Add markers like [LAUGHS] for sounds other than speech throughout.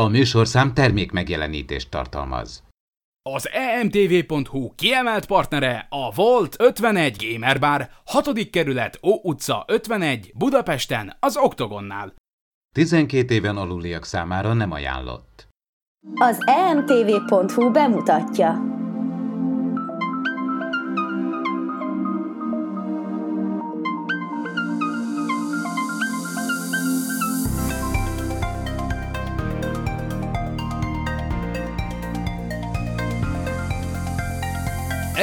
A műsorszám termék megjelenítést tartalmaz. Az emtv.hu kiemelt partnere a Volt 51 Gamer Bar, 6. kerület, Ó utca 51, Budapesten, az Oktogonnál. 12 éven aluliak számára nem ajánlott. Az emtv.hu bemutatja.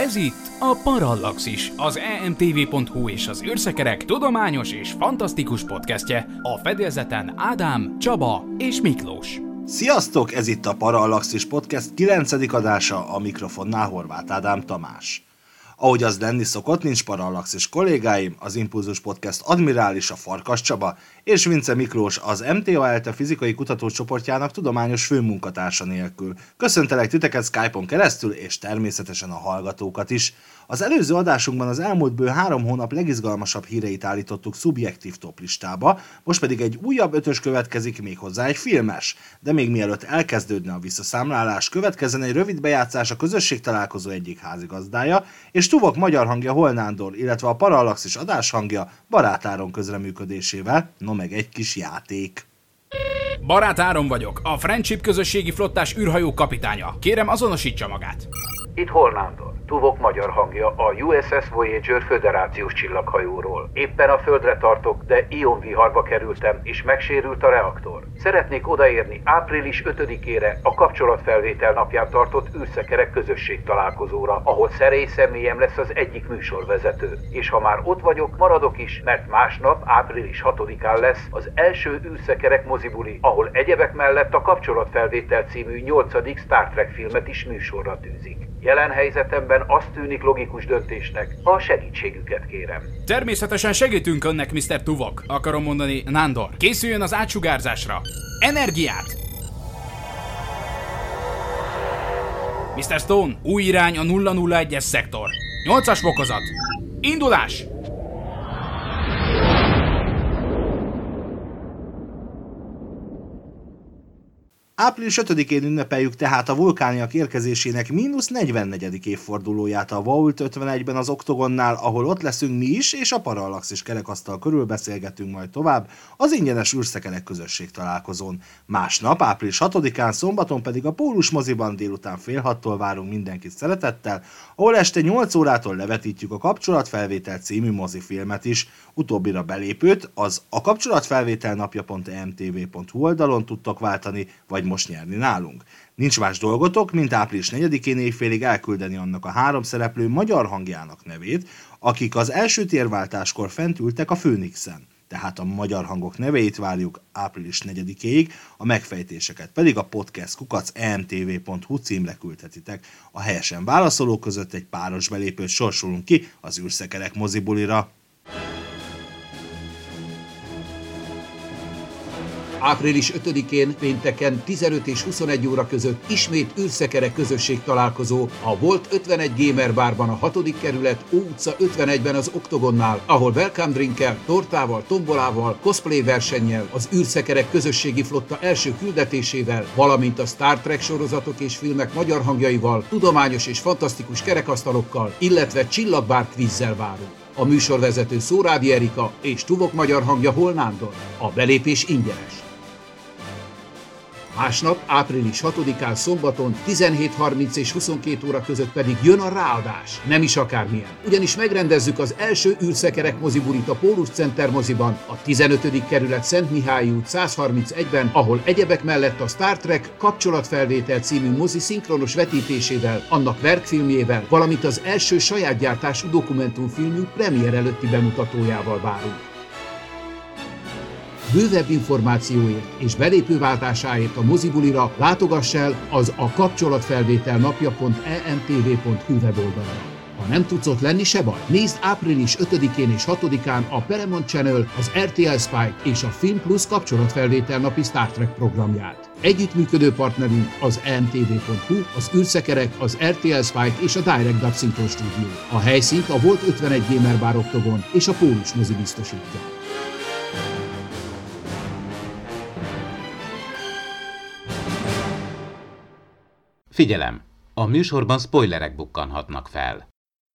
Ez itt a Parallaxis, az emtv.hu és az űrszekerek tudományos és fantasztikus podcastje. A fedélzeten Ádám, Csaba és Miklós. Sziasztok, ez itt a Parallaxis Podcast 9. adása, a mikrofonnál Horváth Ádám Tamás. Ahogy az lenni szokott, nincs Parallaxis kollégáim, az Impulzus Podcast admirális a Farkas Csaba és Vince Miklós az MTA ELTE fizikai kutatócsoportjának tudományos főmunkatársa nélkül. Köszöntelek titeket Skype-on keresztül, és természetesen a hallgatókat is. Az előző adásunkban az elmúlt bő három hónap legizgalmasabb híreit állítottuk szubjektív toplistába, most pedig egy újabb ötös következik még hozzá egy filmes. De még mielőtt elkezdődne a visszaszámlálás, következzen egy rövid bejátszás a közösség találkozó egyik házigazdája, és Tuvok magyar hangja Holnándor, illetve a Parallaxis adáshangja barátáron közreműködésével, no meg egy kis játék. Barát Áron vagyok, a Friendship közösségi flottás űrhajó kapitánya. Kérem azonosítsa magát. Itt Holnándor. Tuvok magyar hangja a USS Voyager föderációs csillaghajóról. Éppen a földre tartok, de ionviharba kerültem, és megsérült a reaktor. Szeretnék odaérni április 5-ére a kapcsolatfelvétel napján tartott űrszekerek közösség találkozóra, ahol szerély személyem lesz az egyik műsorvezető. És ha már ott vagyok, maradok is, mert másnap, április 6-án lesz az első űrszekerek mozibuli, ahol egyebek mellett a kapcsolatfelvétel című 8. Star Trek filmet is műsorra tűzik. Jelen helyzetemben azt tűnik logikus döntésnek, ha a segítségüket kérem. Természetesen segítünk önnek, Mr. Tuvok. Akarom mondani, Nándor. Készüljön az átsugárzásra. Energiát! Mr. Stone, új irány a 001-es szektor. 8-as fokozat. Indulás! Április 5-én ünnepeljük tehát a vulkániak érkezésének mínusz 44. évfordulóját a Vault 51-ben az Oktogonnál, ahol ott leszünk mi is, és a Parallaxis kerekasztal körül beszélgetünk majd tovább az ingyenes űrszekerek közösség találkozón. Másnap, április 6-án, szombaton pedig a Pólus moziban délután fél hattól várunk mindenkit szeretettel, ahol este 8 órától levetítjük a Kapcsolatfelvétel című mozifilmet is. Utóbbira belépőt az a kapcsolatfelvétel napja.mtv.hu oldalon tudtok váltani, vagy most nyerni nálunk. Nincs más dolgotok, mint április 4-én éjfélig elküldeni annak a három szereplő magyar hangjának nevét, akik az első térváltáskor fent ültek a Főnixen. Tehát a magyar hangok neveit várjuk április 4-ig, a megfejtéseket pedig a podcast kukac emtv.hu címre küldhetitek. A helyesen válaszolók között egy páros belépőt sorsolunk ki az űrszekerek mozibulira. Április 5-én pénteken 15 és 21 óra között ismét űrszekerek közösség találkozó a Volt 51 Gamer Barban a 6. kerület Ó utca 51-ben az Oktogonnál, ahol welcome drinkkel, tortával, tombolával, cosplay versennyel, az űrszekerek közösségi flotta első küldetésével, valamint a Star Trek sorozatok és filmek magyar hangjaival, tudományos és fantasztikus kerekasztalokkal, illetve csillagbár kvízzel várunk. A műsorvezető Szórádi Erika és Tuvok magyar hangja Holnándor. A belépés ingyenes. Másnap, április 6-án szombaton 17.30 és 22 óra között pedig jön a ráadás. Nem is akármilyen. Ugyanis megrendezzük az első űrszekerek mozibulit a Pólus Center moziban, a 15. kerület Szent Mihály út 131-ben, ahol egyebek mellett a Star Trek kapcsolatfelvétel című mozi szinkronos vetítésével, annak verkfilmjével, valamint az első saját gyártású dokumentumfilmünk premier előtti bemutatójával várunk. Bővebb információért és belépőváltásáért a mozibulira látogass el az a kapcsolatfelvétel napja.emtv.hu weboldalra. Ha nem tudsz ott lenni, se baj. Nézd április 5-én és 6-án a Paramount Channel, az RTL Spike és a Film Plus kapcsolatfelvétel napi Star Trek programját. Együttműködő partnerünk az emtv.hu, az űrszekerek, az RTL Spike és a Direct Dub Studio. A helyszínt a Volt 51 Gamer Bar Octogon és a Pólus mozi biztosítja. Figyelem! A műsorban spoilerek bukkanhatnak fel.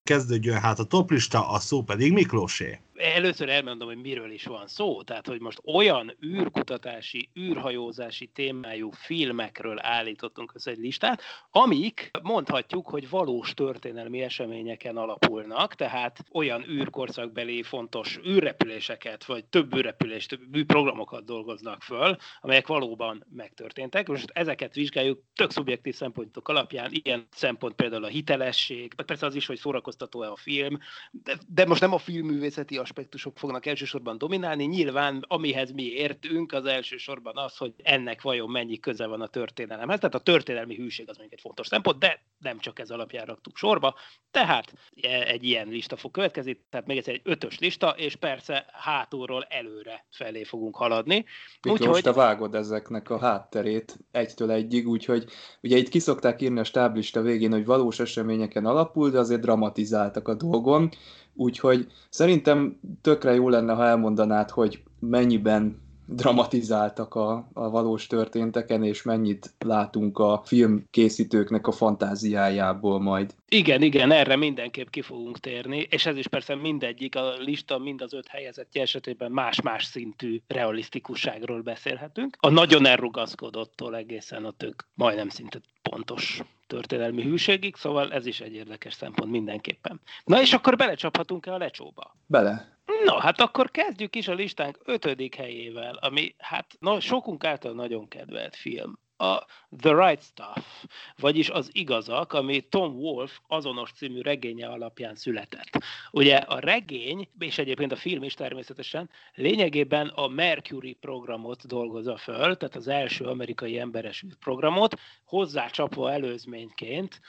Kezdődjön hát a toplista, a szó pedig Miklósé először elmondom, hogy miről is van szó. Tehát, hogy most olyan űrkutatási, űrhajózási témájú filmekről állítottunk össze egy listát, amik mondhatjuk, hogy valós történelmi eseményeken alapulnak, tehát olyan űrkorszakbeli fontos űrrepüléseket, vagy több űrrepülést, űrprogramokat dolgoznak föl, amelyek valóban megtörténtek. Most ezeket vizsgáljuk tök szubjektív szempontok alapján, ilyen szempont például a hitelesség, persze az is, hogy szórakoztató-e a film, de, de most nem a filmművészeti aspektusok fognak elsősorban dominálni. Nyilván, amihez mi értünk, az elsősorban az, hogy ennek vajon mennyi köze van a történelemhez. Tehát a történelmi hűség az mondjuk egy fontos szempont, de nem csak ez alapján raktuk sorba. Tehát e, egy ilyen lista fog következni, tehát még egyszer egy ötös lista, és persze hátulról előre felé fogunk haladni. Miklós, úgyhogy... te vágod ezeknek a hátterét egytől egyig, úgyhogy ugye itt kiszokták írni a stáblista végén, hogy valós eseményeken alapul, de azért dramatizáltak a dolgon. Úgyhogy szerintem tökre jó lenne, ha elmondanád, hogy mennyiben dramatizáltak a, a valós történteken, és mennyit látunk a filmkészítőknek a fantáziájából majd. Igen, igen, erre mindenképp ki fogunk térni, és ez is persze mindegyik, a lista mind az öt helyezettje esetében más-más szintű realisztikusságról beszélhetünk. A nagyon elrugaszkodottól egészen a tök majdnem szinte pontos történelmi hűségig, szóval ez is egy érdekes szempont mindenképpen. Na és akkor belecsaphatunk-e a lecsóba? Bele. Na, hát akkor kezdjük is a listánk ötödik helyével, ami hát no, sokunk által nagyon kedvelt film a The Right Stuff, vagyis az igazak, ami Tom Wolfe azonos című regénye alapján született. Ugye a regény, és egyébként a film is természetesen, lényegében a Mercury programot dolgozza föl, tehát az első amerikai emberes programot, hozzácsapva előzményként,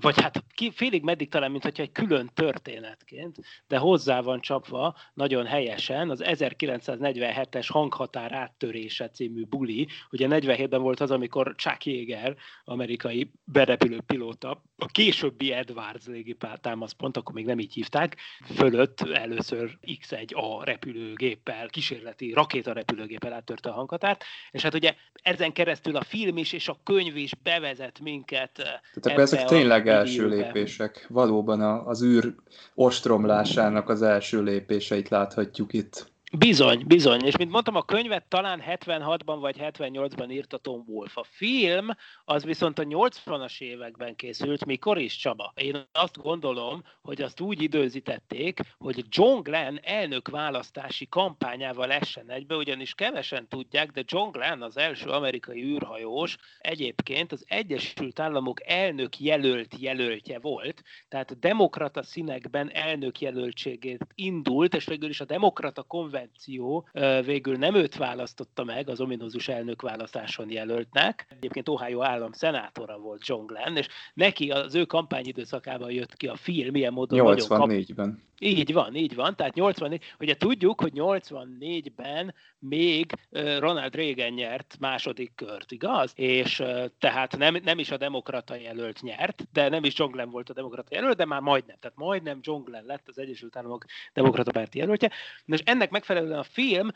vagy hát félig meddig talán, mint egy külön történetként, de hozzá van csapva nagyon helyesen az 1947-es hanghatár áttörése című buli. Ugye 47-ben volt az, amikor Chuck Yeager, amerikai berepülő pilóta, a későbbi Edwards légipátámaszpont, akkor még nem így hívták, fölött először X-1A repülőgéppel, kísérleti rakétarepülőgéppel áttörte a hanghatárt, és hát ugye ezen keresztül a film is és a könyv is bevezet minket. Tehát ezek tényleg első lépések. Valóban az űr ostromlásának az első lépéseit láthatjuk itt. Bizony, bizony. És mint mondtam, a könyvet talán 76-ban vagy 78-ban írta Tom Wolf. A film az viszont a 80-as években készült, mikor is Csaba. Én azt gondolom, hogy azt úgy időzítették, hogy John Glenn elnök választási kampányával essen egybe, ugyanis kevesen tudják, de John Glenn az első amerikai űrhajós egyébként az Egyesült Államok elnök jelölt jelöltje volt, tehát demokrata színekben elnök jelöltségét indult, és végül is a demokrata konvenció konvenció végül nem őt választotta meg az ominózus elnökválasztáson jelöltnek. Egyébként Ohio állam szenátora volt John Glenn, és neki az ő kampányidőszakában jött ki a film, ilyen módon 84-ben. Így van, így van. Tehát 84, ugye tudjuk, hogy 84-ben még Ronald Reagan nyert második kört, igaz? És tehát nem, nem is a demokrata jelölt nyert, de nem is John Glenn volt a demokrata jelölt, de már majdnem. Tehát majdnem John Glenn lett az Egyesült Államok demokrata párti jelöltje. És ennek megfelelően a film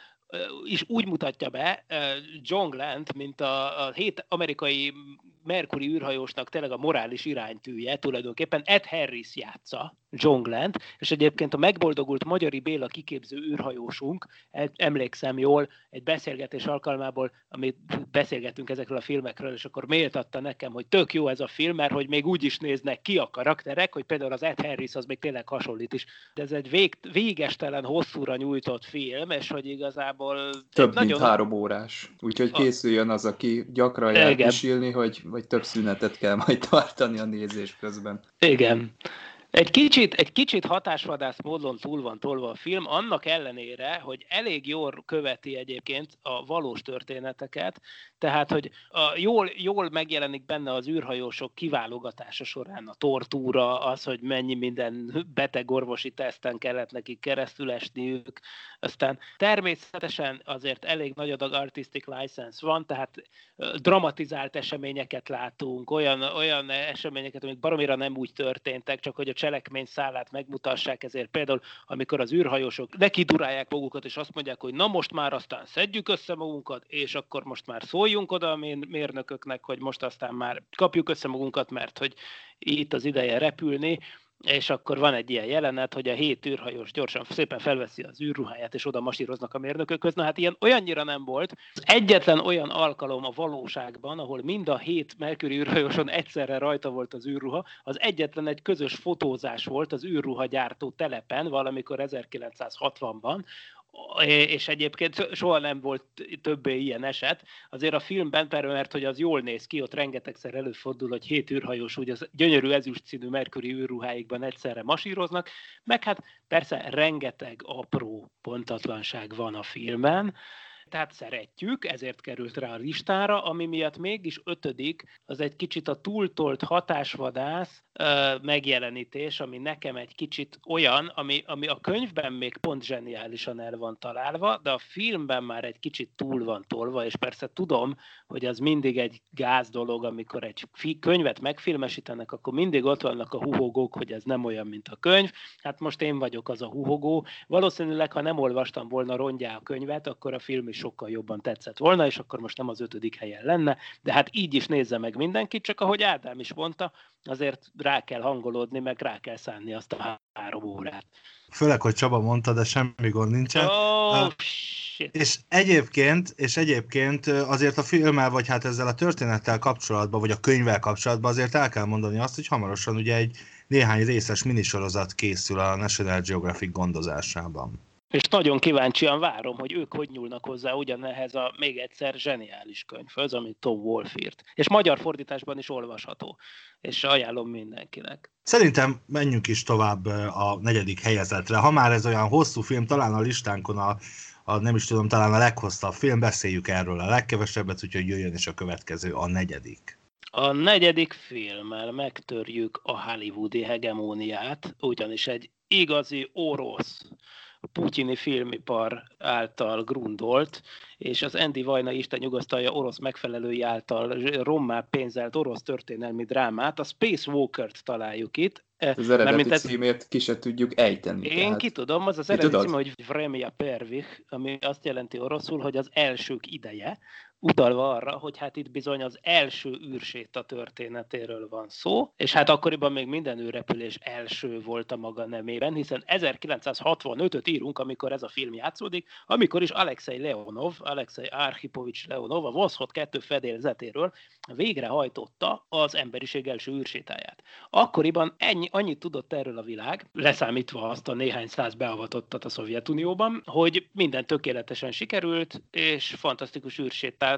is úgy mutatja be John Glenn, mint a, a hét amerikai Mercury űrhajósnak tényleg a morális iránytűje tulajdonképpen Ed Harris játsza John Glenn, és egyébként a megboldogult Magyari Béla kiképző űrhajósunk, emlékszem jól, egy beszélgetés alkalmából, amit beszélgetünk ezekről a filmekről, és akkor méltatta nekem, hogy tök jó ez a film, mert hogy még úgy is néznek ki a karakterek, hogy például az Ed Harris az még tényleg hasonlít is. De ez egy vég, végestelen hosszúra nyújtott film, és hogy igazából... Több mint nagyon... három órás. Úgyhogy készüljön az, aki gyakran jár kísérni, hogy vagy több szünetet kell majd [LAUGHS] tartani a nézés közben. Igen. Egy kicsit, egy kicsit hatásvadász módon túl van tolva a film, annak ellenére, hogy elég jól követi egyébként a valós történeteket, tehát, hogy a, jól, jól megjelenik benne az űrhajósok kiválogatása során a tortúra, az, hogy mennyi minden beteg orvosi teszten kellett nekik keresztül esniük, aztán természetesen azért elég nagy adag artistic license van, tehát dramatizált eseményeket látunk, olyan, olyan eseményeket, amik baromira nem úgy történtek, csak hogy a cselekmény szálát megmutassák, ezért. Például, amikor az űrhajósok neki durálják magukat, és azt mondják, hogy na most már aztán szedjük össze magunkat, és akkor most már szóljunk oda a mérnököknek, hogy most aztán már kapjuk össze magunkat, mert hogy itt az ideje repülni, és akkor van egy ilyen jelenet, hogy a hét űrhajós gyorsan szépen felveszi az űrruháját, és oda masíroznak a mérnökökhöz. Na hát ilyen olyannyira nem volt. Egyetlen olyan alkalom a valóságban, ahol mind a hét Mercury űrhajóson egyszerre rajta volt az űrruha, az egyetlen egy közös fotózás volt az űrruha gyártó telepen, valamikor 1960-ban, és egyébként soha nem volt többé ilyen eset. Azért a filmben, mert hogy az jól néz ki, ott rengetegszer előfordul, hogy hét űrhajós úgy az gyönyörű ezüst színű Mercury űrruháikban egyszerre masíroznak, meg hát persze rengeteg apró pontatlanság van a filmen, tehát szeretjük, ezért került rá a listára, ami miatt mégis ötödik, az egy kicsit a túltolt hatásvadász ö, megjelenítés, ami nekem egy kicsit olyan, ami, ami a könyvben még pont zseniálisan el van találva, de a filmben már egy kicsit túl van tolva, és persze tudom, hogy az mindig egy gáz dolog, amikor egy fi- könyvet megfilmesítenek, akkor mindig ott vannak a huhogók, hogy ez nem olyan, mint a könyv. Hát most én vagyok az a huhogó. Valószínűleg, ha nem olvastam volna rongyá a könyvet, akkor a film is sokkal jobban tetszett volna, és akkor most nem az ötödik helyen lenne, de hát így is nézze meg mindenki, csak ahogy Ádám is mondta, azért rá kell hangolódni, meg rá kell szánni azt a három órát. Főleg, hogy Csaba mondta, de semmi gond nincsen. Oh, uh, és egyébként, és egyébként azért a filmmel, vagy hát ezzel a történettel kapcsolatban, vagy a könyvvel kapcsolatban azért el kell mondani azt, hogy hamarosan ugye egy néhány részes minisorozat készül a National Geographic gondozásában. És nagyon kíváncsian várom, hogy ők hogy nyúlnak hozzá ugyanehhez a még egyszer zseniális könyvhöz, amit Tom Wolf írt. És magyar fordításban is olvasható, és ajánlom mindenkinek. Szerintem menjünk is tovább a negyedik helyezetre. Ha már ez olyan hosszú film, talán a listánkon a, a nem is tudom, talán a leghosszabb film, beszéljük erről a legkevesebbet, úgyhogy jöjjön is a következő, a negyedik. A negyedik filmmel megtörjük a hollywoodi hegemóniát, ugyanis egy igazi orosz putyini filmipar által grundolt, és az Andy Vajna Isten nyugasztalja orosz megfelelői által rommá pénzelt orosz történelmi drámát, a Space Walker-t találjuk itt. Az eredeti mint ez... címét ki se tudjuk ejteni. Én tehát... ki tudom, az az eredeti cím, hogy Vremia Pervich, ami azt jelenti oroszul, hogy az elsők ideje, utalva arra, hogy hát itt bizony az első űrséta történetéről van szó, és hát akkoriban még minden űrrepülés első volt a maga nemében, hiszen 1965-öt írunk, amikor ez a film játszódik, amikor is Alexei Leonov, Alexei Archipovics Leonov a Voszhot 2 fedélzetéről végrehajtotta az emberiség első űrsétáját. Akkoriban ennyi, annyit tudott erről a világ, leszámítva azt a néhány száz beavatottat a Szovjetunióban, hogy minden tökéletesen sikerült, és fantasztikus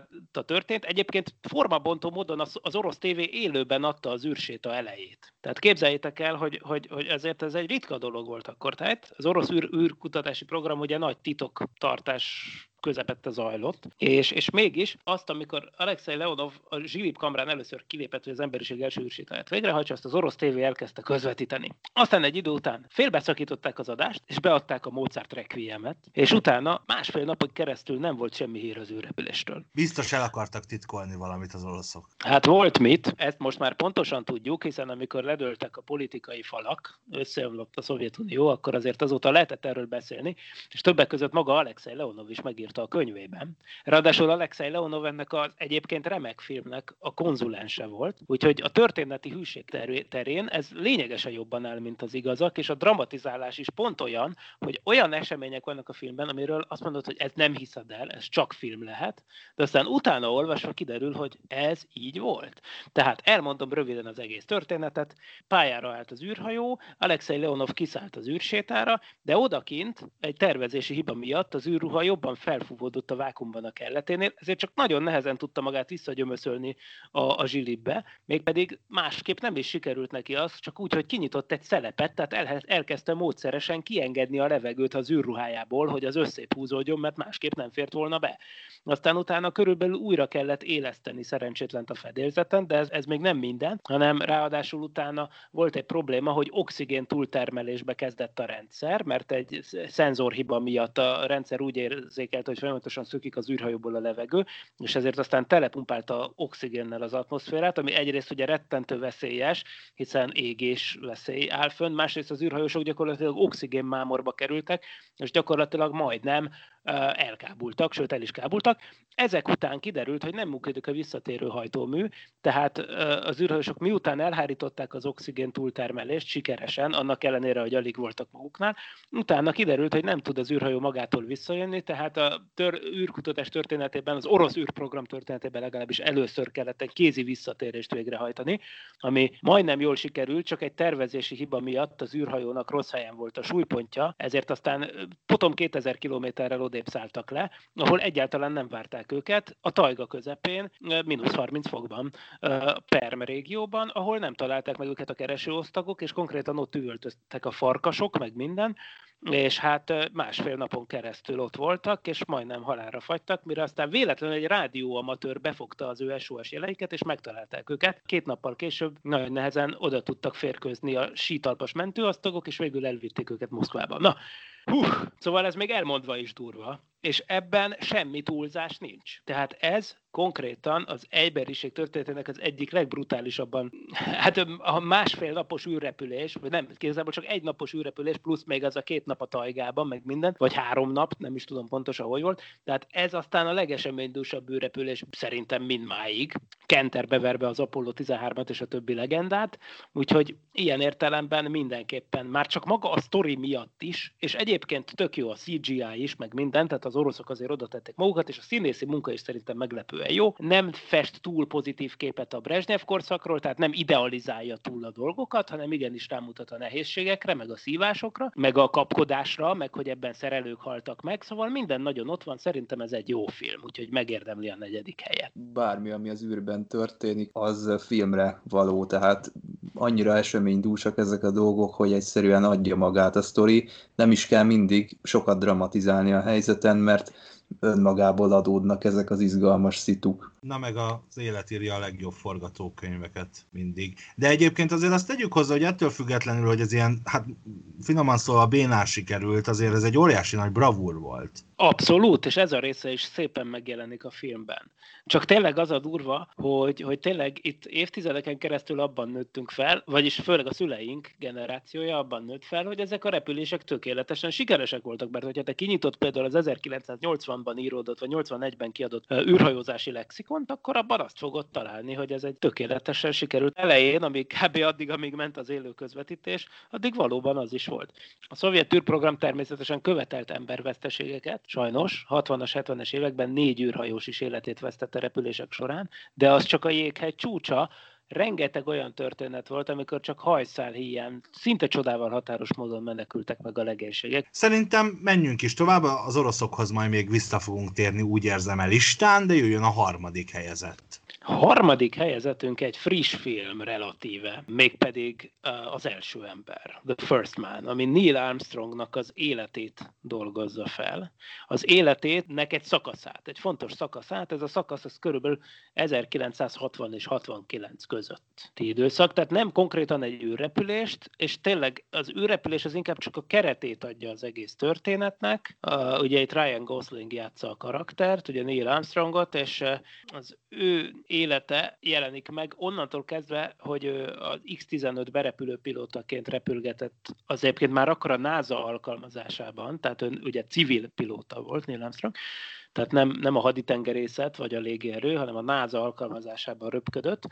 űrsétát történt. Egyébként formabontó módon az, az orosz tévé élőben adta az űrséta elejét. Tehát képzeljétek el, hogy, hogy, hogy ezért ez egy ritka dolog volt akkor. Tehát az orosz űr, űrkutatási program ugye nagy titoktartás közepette zajlott, és, és mégis azt, amikor Alexei Leonov a Zsilip kamrán először kilépett, hogy az emberiség első űrsétáját végrehajtsa, azt az orosz tévé elkezdte közvetíteni. Aztán egy idő után félbeszakították az adást, és beadták a Mozart Requiemet, és utána másfél napig keresztül nem volt semmi hír az űrrepülésről. Biztos el akartak titkolni valamit az oroszok. Hát volt mit, ezt most már pontosan tudjuk, hiszen amikor ledöltek a politikai falak, összeomlott a Szovjetunió, akkor azért azóta lehetett erről beszélni, és többek között maga Alexei Leonov is megírt írta a könyvében. Ráadásul Alexei Leonov ennek az egyébként remek filmnek a konzulense volt, úgyhogy a történeti hűség terén ez lényegesen jobban áll, mint az igazak, és a dramatizálás is pont olyan, hogy olyan események vannak a filmben, amiről azt mondod, hogy ez nem hiszed el, ez csak film lehet, de aztán utána olvasva kiderül, hogy ez így volt. Tehát elmondom röviden az egész történetet, pályára állt az űrhajó, Alexei Leonov kiszállt az űrsétára, de odakint egy tervezési hiba miatt az űrruha jobban fel elfúvódott a vákumban a kelleténél, ezért csak nagyon nehezen tudta magát visszagyömöszölni a, a zsilibbe, mégpedig másképp nem is sikerült neki az, csak úgy, hogy kinyitott egy szelepet, tehát el, elkezdte módszeresen kiengedni a levegőt az űrruhájából, hogy az összép húzódjon, mert másképp nem fért volna be. Aztán utána körülbelül újra kellett éleszteni szerencsétlent a fedélzeten, de ez, ez még nem minden, hanem ráadásul utána volt egy probléma, hogy oxigén túltermelésbe kezdett a rendszer, mert egy szenzorhiba miatt a rendszer úgy érzékelt, hogy folyamatosan szökik az űrhajóból a levegő, és ezért aztán telepumpálta oxigénnel az atmoszférát, ami egyrészt ugye rettentő veszélyes, hiszen égés veszély áll fönn, másrészt az űrhajósok gyakorlatilag oxigénmámorba kerültek, és gyakorlatilag majdnem elkábultak, sőt el is kábultak. Ezek után kiderült, hogy nem működik a visszatérő hajtómű, tehát az űrhajósok miután elhárították az oxigén túltermelést sikeresen, annak ellenére, hogy alig voltak maguknál, utána kiderült, hogy nem tud az űrhajó magától visszajönni, tehát a tör, űrkutatás történetében, az orosz űrprogram történetében legalábbis először kellett egy kézi visszatérést végrehajtani, ami majdnem jól sikerült, csak egy tervezési hiba miatt az űrhajónak rossz helyen volt a súlypontja, ezért aztán potom 2000 kilométerrel odébb szálltak le, ahol egyáltalán nem várták őket, a tajga közepén, mínusz 30 fokban, Perm régióban, ahol nem találták meg őket a keresőosztagok, és konkrétan ott üvöltöztek a farkasok, meg minden, és hát másfél napon keresztül ott voltak, és majdnem halálra fagytak, mire aztán véletlenül egy rádióamatőr befogta az ő SOS jeleiket, és megtalálták őket. Két nappal később nagyon nehezen oda tudtak férkőzni a sítalpas mentőosztagok, és végül elvitték őket Moszkvába. Na, Hú, szóval ez még elmondva is durva, és ebben semmi túlzás nincs. Tehát ez konkrétan az egyberiség történetének az egyik legbrutálisabban, hát a másfél napos űrrepülés, vagy nem, kézzel csak egy napos űrrepülés, plusz még az a két nap a tajgában, meg minden, vagy három nap, nem is tudom pontosan, hogy volt. Tehát ez aztán a legeseménydúsabb űrrepülés szerintem mindmáig. Kenter beverve az Apollo 13-at és a többi legendát, úgyhogy ilyen értelemben mindenképpen, már csak maga a sztori miatt is, és egyébként tök jó a CGI is, meg minden, tehát az oroszok azért oda tettek magukat, és a színészi munka is szerintem meglepően jó. Nem fest túl pozitív képet a Brezsnyev korszakról, tehát nem idealizálja túl a dolgokat, hanem igenis rámutat a nehézségekre, meg a szívásokra, meg a kapkodásra, meg hogy ebben szerelők haltak meg, szóval minden nagyon ott van, szerintem ez egy jó film, úgyhogy megérdemli a negyedik helyet. Bármi, ami az űrben történik, az filmre való, tehát annyira eseménydúsak ezek a dolgok, hogy egyszerűen adja magát a sztori, nem is kell mindig sokat dramatizálni a helyzeten, mert önmagából adódnak ezek az izgalmas szituk. Na meg az élet írja a legjobb forgatókönyveket mindig. De egyébként azért azt tegyük hozzá, hogy ettől függetlenül, hogy ez ilyen, hát finoman szólva bénás sikerült, azért ez egy óriási nagy bravúr volt. Abszolút, és ez a része is szépen megjelenik a filmben. Csak tényleg az a durva, hogy, hogy tényleg itt évtizedeken keresztül abban nőttünk fel, vagyis főleg a szüleink generációja abban nőtt fel, hogy ezek a repülések tökéletesen sikeresek voltak, mert hogyha te kinyitott például az 1980-ban íródott, vagy 81-ben kiadott űrhajózási lexikont, akkor abban azt fogod találni, hogy ez egy tökéletesen sikerült elején, amíg kb. addig, amíg ment az élő közvetítés, addig valóban az is volt. A szovjet űrprogram természetesen követelt emberveszteségeket, sajnos, 60-as, 70-es években négy űrhajós is életét vesztette repülések során, de az csak a jéghegy csúcsa, rengeteg olyan történet volt, amikor csak hajszál híján, szinte csodával határos módon menekültek meg a legénységek. Szerintem menjünk is tovább, az oroszokhoz majd még vissza fogunk térni, úgy érzem el listán, de jöjjön a harmadik helyezett. Harmadik helyezetünk egy friss film relatíve, mégpedig az első ember, The First Man, ami Neil Armstrongnak az életét dolgozza fel. Az életének egy szakaszát, egy fontos szakaszát, ez a szakasz az körülbelül 1960 és 69 közötti időszak, tehát nem konkrétan egy űrrepülést, és tényleg az űrrepülés az inkább csak a keretét adja az egész történetnek. Ugye itt Ryan Gosling játsza a karaktert, ugye Neil Armstrongot, és az ő élete jelenik meg onnantól kezdve, hogy az X-15 berepülő pilótaként repülgetett az egyébként már akkor a NASA alkalmazásában, tehát ön ugye civil pilóta volt Neil Armstrong, tehát nem, nem a haditengerészet vagy a légierő, hanem a NASA alkalmazásában röpködött,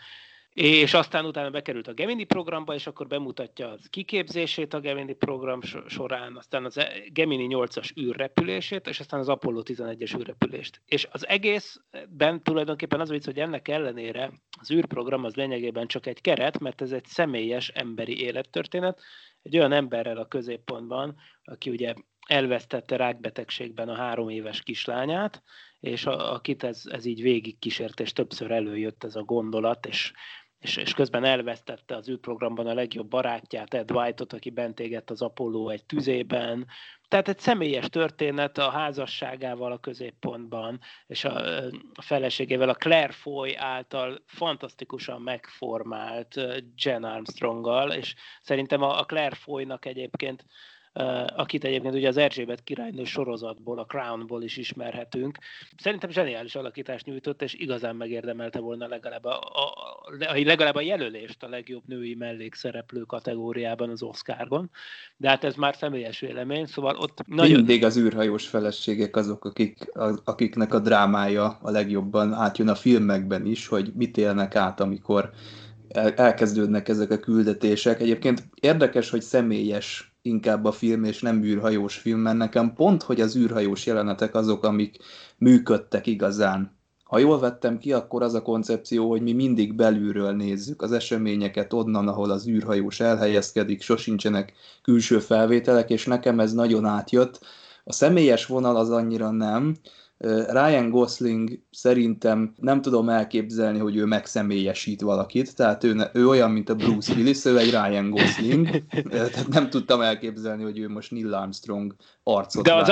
és aztán utána bekerült a Gemini programba, és akkor bemutatja az kiképzését a Gemini program során, aztán az e- Gemini 8-as űrrepülését, és aztán az Apollo 11-es űrrepülést. És az egészben tulajdonképpen az vicc, hogy ennek ellenére az űrprogram az lényegében csak egy keret, mert ez egy személyes emberi élettörténet, egy olyan emberrel a középpontban, aki ugye elvesztette rákbetegségben a három éves kislányát, és a, akit ez, ez így végig kísért, és többször előjött ez a gondolat, és és, és közben elvesztette az űrprogramban a legjobb barátját, Ed White-ot, aki bent égett az Apollo egy tüzében. Tehát egy személyes történet a házasságával a középpontban, és a, a feleségével, a Claire Foy által fantasztikusan megformált Jen Armstronggal, és szerintem a, a Claire Foy-nak egyébként akit egyébként ugye az Erzsébet királynő sorozatból, a Crownból is ismerhetünk. Szerintem zseniális alakítást nyújtott, és igazán megérdemelte volna legalább a, a, a, legalább a jelölést a legjobb női mellékszereplő kategóriában az Oscarban. De hát ez már személyes vélemény, szóval ott nagyon... Mindig az űrhajós feleségek azok, akik, akiknek a drámája a legjobban átjön a filmekben is, hogy mit élnek át, amikor elkezdődnek ezek a küldetések. Egyébként érdekes, hogy személyes inkább a film, és nem űrhajós film, mert nekem pont, hogy az űrhajós jelenetek azok, amik működtek igazán. Ha jól vettem ki, akkor az a koncepció, hogy mi mindig belülről nézzük az eseményeket onnan, ahol az űrhajós elhelyezkedik, sosincsenek külső felvételek, és nekem ez nagyon átjött. A személyes vonal az annyira nem, Ryan Gosling szerintem nem tudom elképzelni, hogy ő megszemélyesít valakit, tehát ő, ő olyan, mint a Bruce Willis, ő egy Ryan Gosling, tehát nem tudtam elképzelni, hogy ő most Neil Armstrong arcot De az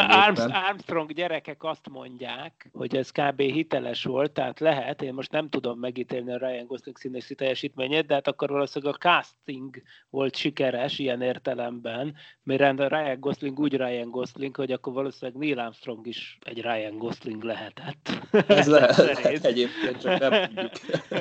Armstrong gyerekek azt mondják, hogy ez kb. hiteles volt, tehát lehet, én most nem tudom megítélni a Ryan Gosling színési teljesítményét, de hát akkor valószínűleg a casting volt sikeres ilyen értelemben, mert a Ryan Gosling úgy Ryan Gosling, hogy akkor valószínűleg Neil Armstrong is egy Ryan Gosling lehetett. Ez [LAUGHS] lehet, egyébként csak nem tudjuk.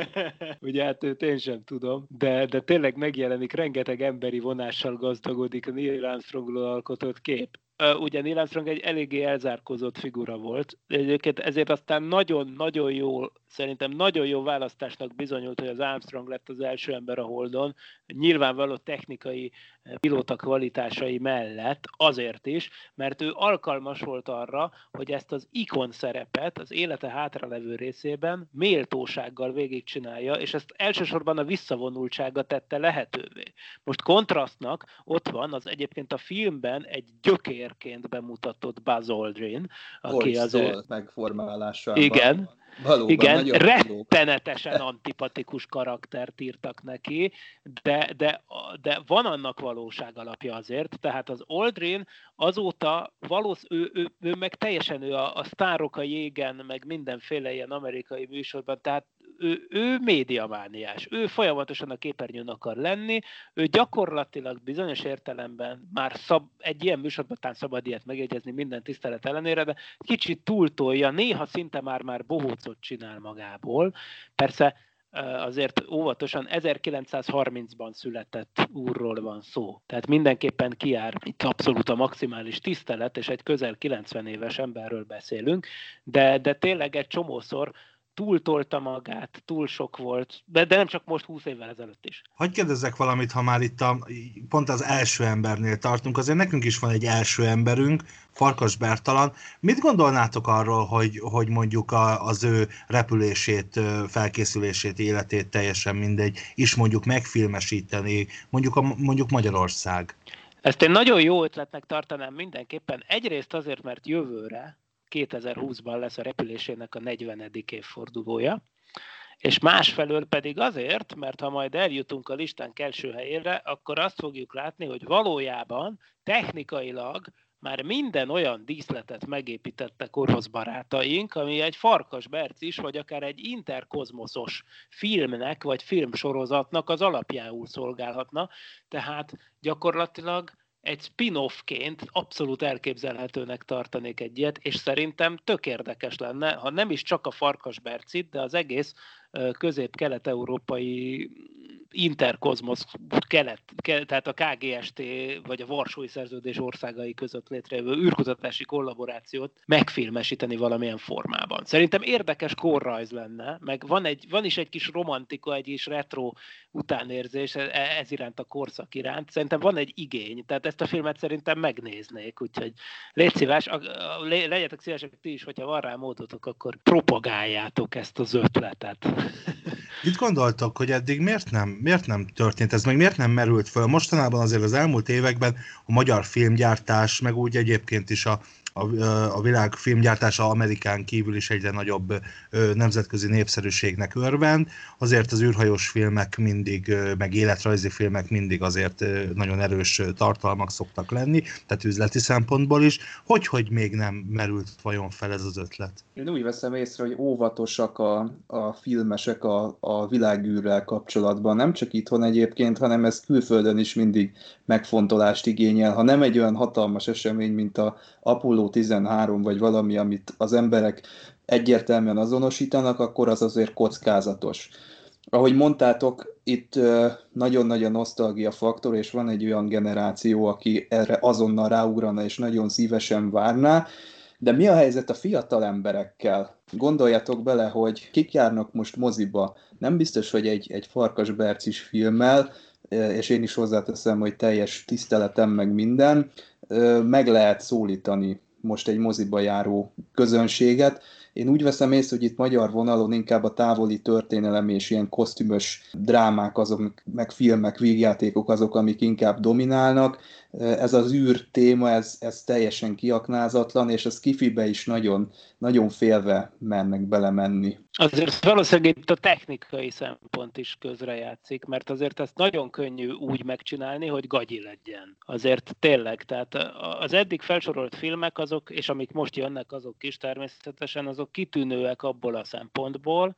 [LAUGHS] Ugye hát őt én sem tudom, de, de tényleg megjelenik, rengeteg emberi vonással gazdagodik a Neil Armstrongról alkotott kép ugye Neil Armstrong egy eléggé elzárkozott figura volt, egyébként ezért aztán nagyon-nagyon jó, szerintem nagyon jó választásnak bizonyult, hogy az Armstrong lett az első ember a Holdon, nyilvánvaló technikai pilóta kvalitásai mellett azért is, mert ő alkalmas volt arra, hogy ezt az ikon szerepet az élete hátralevő részében méltósággal végigcsinálja, és ezt elsősorban a visszavonultsága tette lehetővé. Most kontrasztnak ott van az egyébként a filmben egy gyökérként bemutatott Buzz Aldrin, aki az ő... megformálásában. Igen, Valóban, Igen, rettenetesen antipatikus karaktert írtak neki, de, de, de van annak valóság alapja azért, tehát az Aldrin azóta valósz, ő, ő, ő meg teljesen ő a, a sztárok a jégen, meg mindenféle ilyen amerikai műsorban, tehát ő, ő médiamániás, ő folyamatosan a képernyőn akar lenni, ő gyakorlatilag bizonyos értelemben már szab, egy ilyen műsorban talán szabad ilyet megjegyezni minden tisztelet ellenére, de kicsit túltolja, néha szinte már-már bohócot csinál magából. Persze azért óvatosan 1930-ban született úrról van szó. Tehát mindenképpen kiár itt abszolút a maximális tisztelet, és egy közel 90 éves emberről beszélünk, de, de tényleg egy csomószor túltolta magát, túl sok volt, de, de nem csak most 20 évvel ezelőtt is. Hogy kérdezzek valamit, ha már itt a, pont az első embernél tartunk, azért nekünk is van egy első emberünk, Farkas Bertalan. Mit gondolnátok arról, hogy, hogy mondjuk a, az ő repülését, felkészülését, életét teljesen mindegy, is mondjuk megfilmesíteni, mondjuk, a, mondjuk Magyarország? Ezt én nagyon jó ötletnek tartanám mindenképpen. Egyrészt azért, mert jövőre 2020-ban lesz a repülésének a 40. évfordulója, és másfelől pedig azért, mert ha majd eljutunk a listán első helyére, akkor azt fogjuk látni, hogy valójában technikailag már minden olyan díszletet megépítettek barátaink, ami egy farkas berc is, vagy akár egy interkozmoszos filmnek, vagy filmsorozatnak az alapjául szolgálhatna. Tehát gyakorlatilag egy spin-offként abszolút elképzelhetőnek tartanék egy ilyet, és szerintem tök érdekes lenne, ha nem is csak a Farkas Bercit, de az egész közép-kelet-európai interkozmosz kelet, kelet, tehát a KGST vagy a Varsói Szerződés országai között létrejövő űrkutatási kollaborációt megfilmesíteni valamilyen formában. Szerintem érdekes korrajz lenne, meg van, egy, van is egy kis romantika, egy kis retro utánérzés e, ez iránt a korszak iránt. Szerintem van egy igény, tehát ezt a filmet szerintem megnéznék, úgyhogy légy szíves, legyetek szívesek ti is, hogyha van rá módotok, akkor propagáljátok ezt az ötletet. Mit gondoltok, hogy eddig miért nem, miért nem történt ez, meg miért nem merült föl? Mostanában azért az elmúlt években a magyar filmgyártás, meg úgy egyébként is a, a, a világ filmgyártása Amerikán kívül is egyre nagyobb nemzetközi népszerűségnek örvend. Azért az űrhajós filmek mindig, meg életrajzi filmek mindig azért nagyon erős tartalmak szoktak lenni, tehát üzleti szempontból is. Hogy, hogy még nem merült vajon fel ez az ötlet? Én úgy veszem észre, hogy óvatosak a, a filmesek a, a világűrrel kapcsolatban. Nem csak itthon egyébként, hanem ez külföldön is mindig megfontolást igényel. Ha nem egy olyan hatalmas esemény, mint a Apollo 13, vagy valami, amit az emberek egyértelműen azonosítanak, akkor az azért kockázatos. Ahogy mondtátok, itt nagyon nagy a nosztalgia faktor, és van egy olyan generáció, aki erre azonnal ráugrana, és nagyon szívesen várná, de mi a helyzet a fiatal emberekkel? Gondoljatok bele, hogy kik járnak most moziba. Nem biztos, hogy egy, egy Farkas Bercis filmmel, és én is hozzáteszem, hogy teljes tiszteletem meg minden, meg lehet szólítani most egy moziba járó közönséget. Én úgy veszem észre, hogy itt magyar vonalon inkább a távoli történelem és ilyen kosztümös drámák azok, meg filmek, vígjátékok azok, amik inkább dominálnak. Ez az űr téma, ez, ez teljesen kiaknázatlan, és az kifibe is nagyon, nagyon félve mennek belemenni. Azért valószínűleg itt a technikai szempont is közrejátszik, mert azért ezt nagyon könnyű úgy megcsinálni, hogy gagyi legyen. Azért tényleg, tehát az eddig felsorolt filmek azok, és amik most jönnek, azok is természetesen, azok kitűnőek abból a szempontból,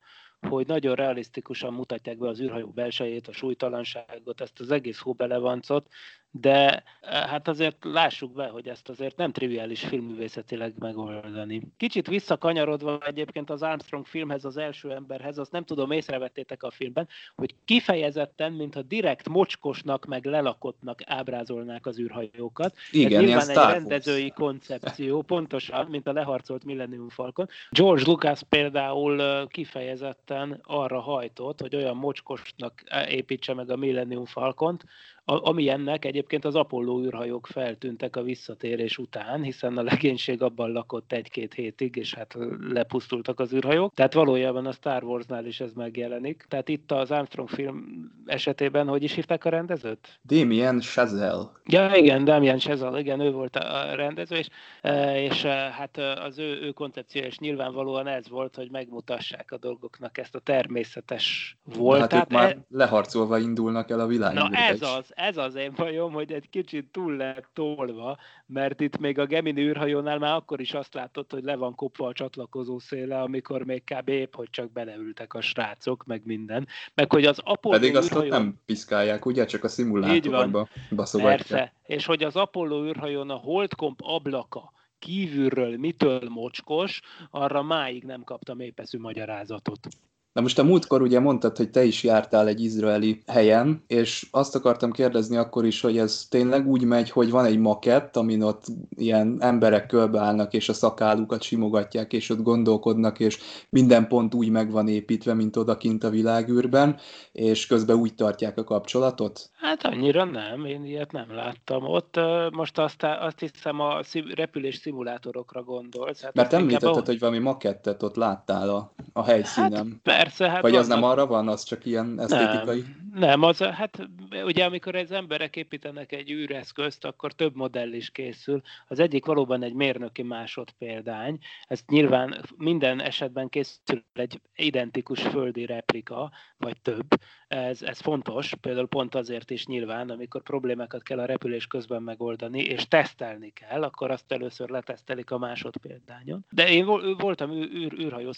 hogy nagyon realisztikusan mutatják be az űrhajó belsejét, a súlytalanságot, ezt az egész hóbelevancot, de eh, hát azért lássuk be, hogy ezt azért nem triviális filmművészetileg megoldani. Kicsit visszakanyarodva egyébként az Armstrong filmhez, az első emberhez, azt nem tudom, észrevettétek a filmben, hogy kifejezetten, mintha direkt mocskosnak, meg lelakottnak ábrázolnák az űrhajókat. Igen, Ez nyilván egy rendezői koncepció, pontosan, mint a leharcolt Millennium Falcon. George Lucas például eh, kifejezetten arra hajtott, hogy olyan mocskosnak eh, építse meg a Millennium Falcont, ami ennek egyébként az Apollo űrhajók feltűntek a visszatérés után, hiszen a legénység abban lakott egy-két hétig, és hát lepusztultak az űrhajók. Tehát valójában a Star Warsnál is ez megjelenik. Tehát itt az Armstrong film esetében, hogy is hívták a rendezőt? Damien Chazelle. Ja, igen, Damien Chazelle, igen, ő volt a rendező, és, e, és e, hát az ő, ő koncepció és nyilvánvalóan ez volt, hogy megmutassák a dolgoknak ezt a természetes voltát. Hát ők már e... leharcolva indulnak el a világba. Na ez az, ez az én bajom, hogy egy kicsit túl lett tolva, mert itt még a Gemini űrhajónál már akkor is azt látott, hogy le van kopva a csatlakozó széle, amikor még kb. épp, hogy csak beleültek a srácok, meg minden. Meg hogy az Apollo Pedig azt űrhajón... nem piszkálják, ugye? Csak a szimulátorban baszogatják. Persze, és hogy az Apollo űrhajón a Holdkomp ablaka kívülről mitől mocskos, arra máig nem kaptam épeszű magyarázatot. Na most a múltkor ugye mondtad, hogy te is jártál egy izraeli helyen, és azt akartam kérdezni akkor is, hogy ez tényleg úgy megy, hogy van egy makett, amin ott ilyen emberek körbeállnak, és a szakállukat simogatják, és ott gondolkodnak, és minden pont úgy meg van építve, mint odakint a világűrben, és közben úgy tartják a kapcsolatot? Hát annyira nem, én ilyet nem láttam. Ott most azt, azt hiszem a repülés szimulátorokra gondolsz. Hát Mert említetted, a... hogy valami makettet ott láttál a, a helyszínen. Hát Persze, hát Vagy az nem arra van, az csak ilyen esztétikai? Nem, nem az, hát ugye amikor az emberek építenek egy űreszközt, akkor több modell is készül. Az egyik valóban egy mérnöki másodpéldány. Ez nyilván minden esetben készül egy identikus földi replika, vagy több. Ez, ez fontos, például pont azért is nyilván, amikor problémákat kell a repülés közben megoldani, és tesztelni kell, akkor azt először letesztelik a másodpéldányon. De én voltam űr, űrhajó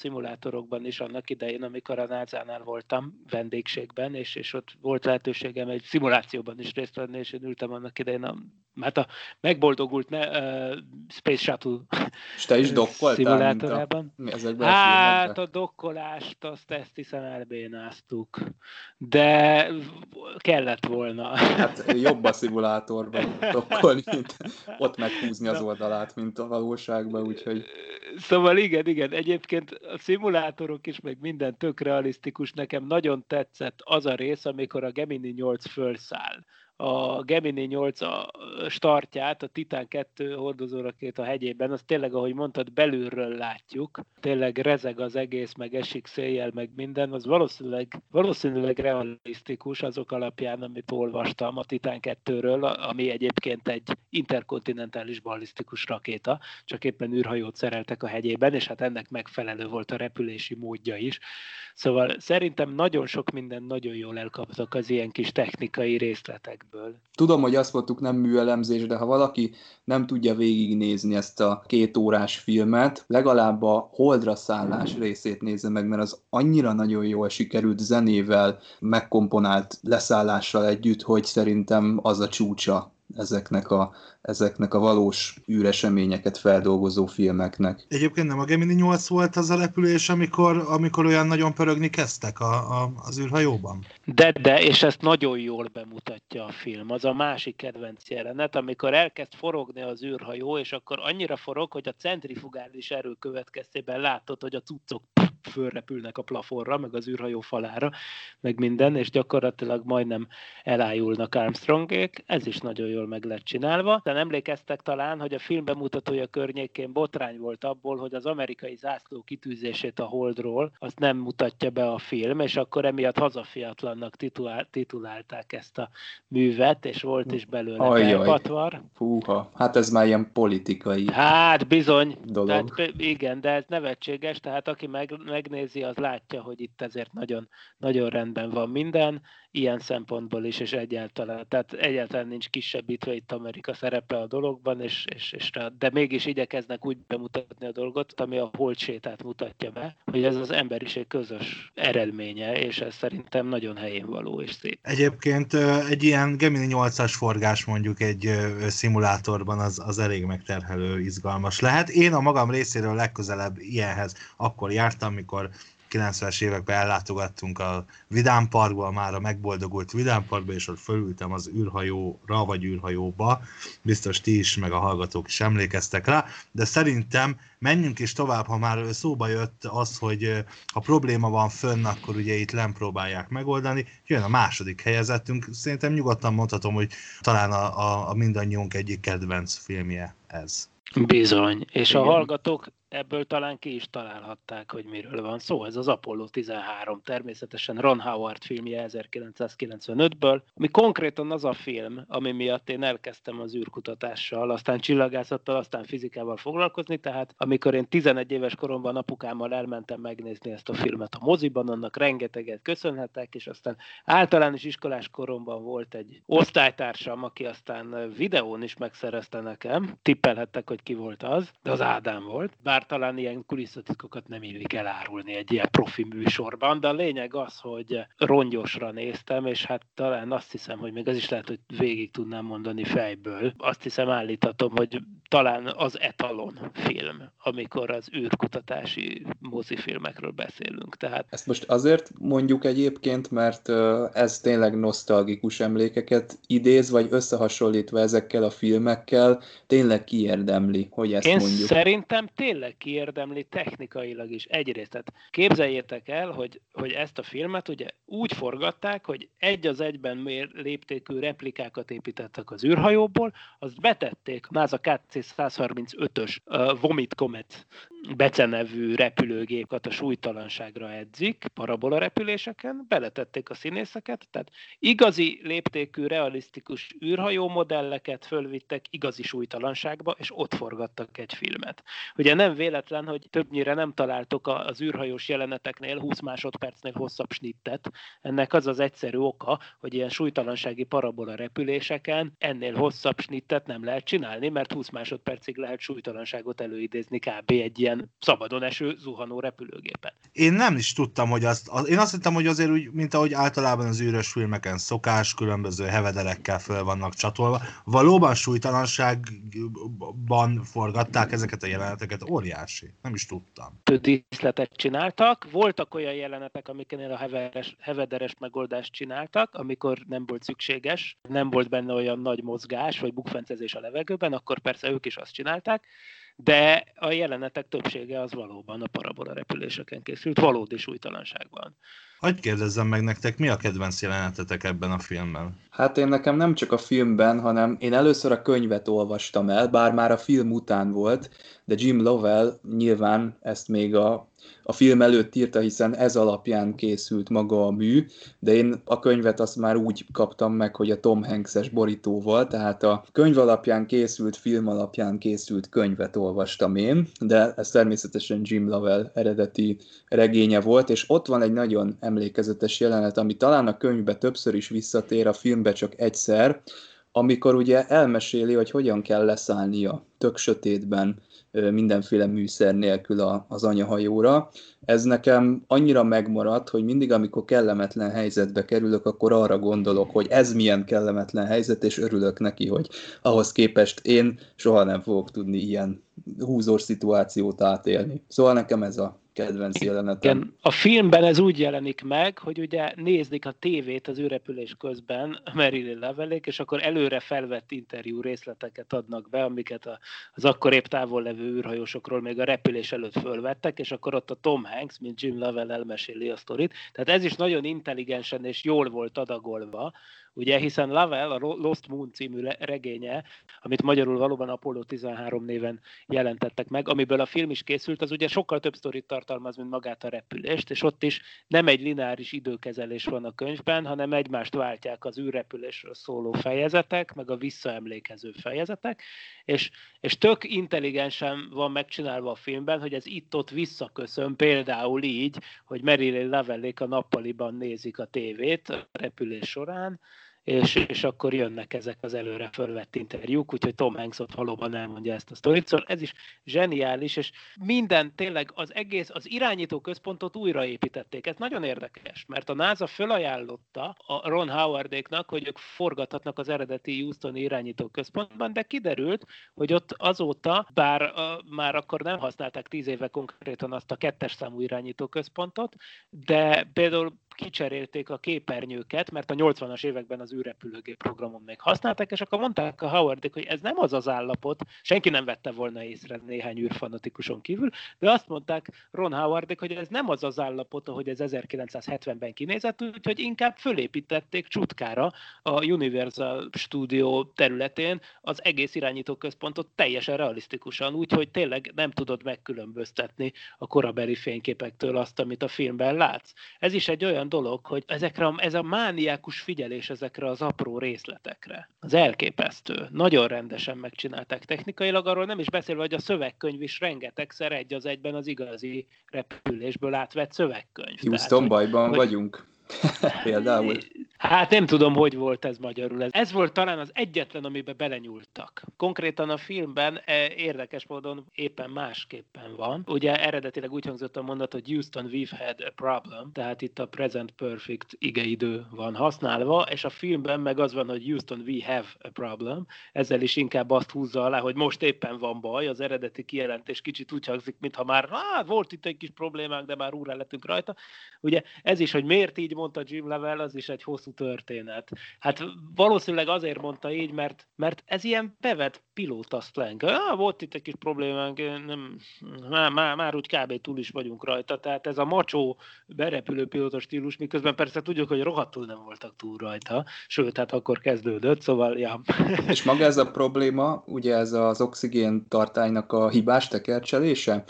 szimulátorokban is annak idején, amikor a NASA-nál voltam vendégségben, és, és ott volt lehetőségem egy szimulációban is részt venni, és én ültem annak idején a, hát a megboldogult ne, uh, Space Shuttle és te is szimulátorában. A, hát a, a dokkolást azt ezt hiszen elbénáztuk, de kellett volna. Hát jobb a szimulátorban dokkolni, mint ott meghúzni az oldalát, mint a valóságban, úgyhogy... Szóval igen, igen, egyébként a szimulátorok is, meg minden tök realisztikus. Nekem nagyon tetszett az a rész, amikor a Gemini 8 fölszáll a Gemini 8 a startját, a Titan 2 hordozórakéta hegyében, az tényleg, ahogy mondtad, belülről látjuk. Tényleg rezeg az egész, meg esik széjjel, meg minden. Az valószínűleg, valószínűleg realisztikus azok alapján, amit olvastam a Titan 2-ről, ami egyébként egy interkontinentális ballisztikus rakéta, csak éppen űrhajót szereltek a hegyében, és hát ennek megfelelő volt a repülési módja is. Szóval szerintem nagyon sok minden nagyon jól elkaptak az ilyen kis technikai részletekből. Tudom, hogy azt mondtuk nem műelemzés, de ha valaki nem tudja végignézni ezt a két órás filmet, legalább a holdra szállás részét nézze meg, mert az annyira nagyon jól sikerült zenével, megkomponált leszállással együtt, hogy szerintem az a csúcsa ezeknek a, ezeknek a valós űreseményeket feldolgozó filmeknek. Egyébként nem a Gemini 8 volt az a repülés, amikor, amikor olyan nagyon pörögni kezdtek a, a, az űrhajóban? De, de, és ezt nagyon jól bemutatja a film. Az a másik kedvenc jelenet, amikor elkezd forogni az űrhajó, és akkor annyira forog, hogy a centrifugális erő következtében látod, hogy a cuccok fölrepülnek a plafonra, meg az űrhajó falára, meg minden, és gyakorlatilag majdnem elájulnak Armstrongék. Ez is nagyon jól meg lett csinálva. De emlékeztek talán, hogy a film bemutatója környékén botrány volt abból, hogy az amerikai zászló kitűzését a Holdról, azt nem mutatja be a film, és akkor emiatt hazafiatlannak titulál, titulálták ezt a művet, és volt is belőle Ajjaj. patvar. Fúha, hát ez már ilyen politikai Hát bizony, dolog. tehát, igen, de ez nevetséges, tehát aki meg, megnézi, az látja, hogy itt ezért nagyon, nagyon rendben van minden, ilyen szempontból is, és egyáltalán, tehát egyáltalán nincs kisebbítve itt Amerika szerepe a dologban, és, és, és de mégis igyekeznek úgy bemutatni a dolgot, ami a holdsétát mutatja be, hogy ez az emberiség közös eredménye, és ez szerintem nagyon helyén való és szép. Egyébként egy ilyen Gemini 8-as forgás mondjuk egy szimulátorban az, az elég megterhelő, izgalmas lehet. Én a magam részéről legközelebb ilyenhez akkor jártam, mikor 90-es években ellátogattunk a Vidám Parkba, már a megboldogult Vidám Parkba, és ott fölültem az űrhajóra, vagy űrhajóba. Biztos ti is, meg a hallgatók is emlékeztek rá, de szerintem menjünk is tovább, ha már szóba jött az, hogy ha probléma van fönn, akkor ugye itt nem próbálják megoldani. Jön a második helyezettünk, szerintem nyugodtan mondhatom, hogy talán a, a, a mindannyiunk egyik kedvenc filmje ez. Bizony, és Igen. a hallgatók ebből talán ki is találhatták, hogy miről van szó. Ez az Apollo 13, természetesen Ron Howard filmje 1995-ből, ami konkrétan az a film, ami miatt én elkezdtem az űrkutatással, aztán csillagászattal, aztán fizikával foglalkozni, tehát amikor én 11 éves koromban apukámmal elmentem megnézni ezt a filmet a moziban, annak rengeteget köszönhetek, és aztán általános iskolás koromban volt egy osztálytársam, aki aztán videón is megszerezte nekem, tippelhettek, hogy ki volt az, de az Ádám volt, bár talán ilyen kulisszatitkokat nem illik elárulni egy ilyen profi műsorban, de a lényeg az, hogy rongyosra néztem, és hát talán azt hiszem, hogy még az is lehet, hogy végig tudnám mondani fejből. Azt hiszem állíthatom, hogy talán az etalon film, amikor az űrkutatási mozifilmekről beszélünk. Tehát Ezt most azért mondjuk egyébként, mert ez tényleg nosztalgikus emlékeket idéz, vagy összehasonlítva ezekkel a filmekkel, tényleg kiérdemli, hogy ezt Én mondjuk. szerintem tényleg kiérdemli technikailag is egyrészt. Tehát képzeljétek el, hogy, hogy ezt a filmet ugye úgy forgatták, hogy egy az egyben mér léptékű replikákat építettek az űrhajóból, azt betették NASA KC-135-ös uh, Vomit Comet becenevű repülőgépet a súlytalanságra edzik, parabola repüléseken, beletették a színészeket, tehát igazi léptékű, realisztikus űrhajó modelleket fölvittek igazi súlytalanságba, és ott forgattak egy filmet. Ugye nem véletlen, hogy többnyire nem találtok az űrhajós jeleneteknél 20 másodpercnél hosszabb snittet. Ennek az az egyszerű oka, hogy ilyen súlytalansági parabola repüléseken ennél hosszabb snittet nem lehet csinálni, mert 20 másodpercig lehet súlytalanságot előidézni kb. egy ilyen szabadon eső zuhanó repülőgépen. Én nem is tudtam, hogy azt, az- én azt hittem, hogy azért úgy, mint ahogy általában az űrös filmeken szokás, különböző hevederekkel föl vannak csatolva. Valóban súlytalanságban forgatták ezeket a jeleneteket, óriási. Nem is tudtam. díszletet csináltak. Voltak olyan jelenetek, amiknél a heveres, hevederes megoldást csináltak, amikor nem volt szükséges, nem volt benne olyan nagy mozgás, vagy bukfencezés a levegőben, akkor persze ők is azt csinálták, de a jelenetek többsége az valóban a parabola repüléseken készült, valódi súlytalanságban. Hogy kérdezzem meg nektek, mi a kedvenc jelenetetek ebben a filmben? Hát én nekem nem csak a filmben, hanem én először a könyvet olvastam el, bár már a film után volt, de Jim Lovell nyilván ezt még a, a film előtt írta, hiszen ez alapján készült maga a mű, de én a könyvet azt már úgy kaptam meg, hogy a Tom Hanks-es borítóval, tehát a könyv alapján készült, film alapján készült könyvet olvastam én, de ez természetesen Jim Lovell eredeti regénye volt, és ott van egy nagyon emlékezetes jelenet, ami talán a könyvbe többször is visszatér, a filmbe csak egyszer, amikor ugye elmeséli, hogy hogyan kell leszállnia tök sötétben mindenféle műszer nélkül az anyahajóra. Ez nekem annyira megmaradt, hogy mindig, amikor kellemetlen helyzetbe kerülök, akkor arra gondolok, hogy ez milyen kellemetlen helyzet, és örülök neki, hogy ahhoz képest én soha nem fogok tudni ilyen húzós szituációt átélni. Szóval nekem ez a kedvenc jelenetem. Igen, a filmben ez úgy jelenik meg, hogy ugye nézik a tévét az űrrepülés közben Marilyn Levelék, és akkor előre felvett interjú részleteket adnak be, amiket az akkor épp távol levő űrhajósokról még a repülés előtt fölvettek, és akkor ott a Tom Hanks, mint Jim Lovell elmeséli a sztorit. Tehát ez is nagyon intelligensen és jól volt adagolva, ugye, hiszen Lavelle, a Lost Moon című regénye, amit magyarul valóban Apollo 13 néven jelentettek meg, amiből a film is készült, az ugye sokkal több sztorit tartalmaz, mint magát a repülést, és ott is nem egy lineáris időkezelés van a könyvben, hanem egymást váltják az űrrepülésről szóló fejezetek, meg a visszaemlékező fejezetek, és, és tök intelligensen van megcsinálva a filmben, hogy ez itt-ott visszaköszön, például így, hogy Marilyn Lavellék a nappaliban nézik a tévét a repülés során, és, és akkor jönnek ezek az előre fölvett interjúk, úgyhogy Tom Hanks ott valóban elmondja ezt a sztorit. Szóval ez is zseniális, és minden tényleg az egész, az irányító központot újraépítették. Ez nagyon érdekes, mert a NASA fölajánlotta a Ron Howardéknak, hogy ők forgathatnak az eredeti Houstoni irányító központban, de kiderült, hogy ott azóta, bár uh, már akkor nem használták tíz éve konkrétan azt a kettes számú irányító központot, de például kicserélték a képernyőket, mert a 80-as években az űrrepülőgép programon még használták, és akkor mondták a Howardék, hogy ez nem az az állapot, senki nem vette volna észre néhány űrfanatikuson kívül, de azt mondták Ron Howardék, hogy ez nem az az állapot, ahogy ez 1970-ben kinézett, úgyhogy inkább fölépítették csutkára a Universal Studio területén az egész irányító központot teljesen realisztikusan, úgyhogy tényleg nem tudod megkülönböztetni a korabeli fényképektől azt, amit a filmben látsz. Ez is egy olyan dolog, hogy ezekre, ez a mániákus figyelés ezekre az apró részletekre, az elképesztő. Nagyon rendesen megcsinálták technikailag, arról nem is beszélve, hogy a szövegkönyv is rengetegszer egy az egyben az igazi repülésből átvett szövegkönyv. Houston Tehát, bajban hogy, vagyunk. [LAUGHS] Például. Hát nem tudom, hogy volt ez magyarul. Ez volt talán az egyetlen, amiben belenyúltak. Konkrétan a filmben e, érdekes módon éppen másképpen van. Ugye eredetileg úgy hangzott a mondat, hogy Houston, we've had a problem, tehát itt a present perfect igeidő van használva, és a filmben meg az van, hogy Houston, we have a problem. Ezzel is inkább azt húzza alá, hogy most éppen van baj. Az eredeti kijelentés kicsit úgy hangzik, mintha már hát, volt itt egy kis problémánk, de már úrá lettünk rajta. Ugye ez is, hogy miért így mondta Jim Level, az is egy hosszú történet. Hát valószínűleg azért mondta így, mert, mert ez ilyen bevett pilóta slang. Ah, volt itt egy kis problémánk, nem, már, már, már úgy kb. túl is vagyunk rajta, tehát ez a macsó berepülő pilóta stílus, miközben persze tudjuk, hogy rohadtul nem voltak túl rajta, sőt, hát akkor kezdődött, szóval, ja. És maga ez a probléma, ugye ez az oxigén tartálynak a hibás tekercselése,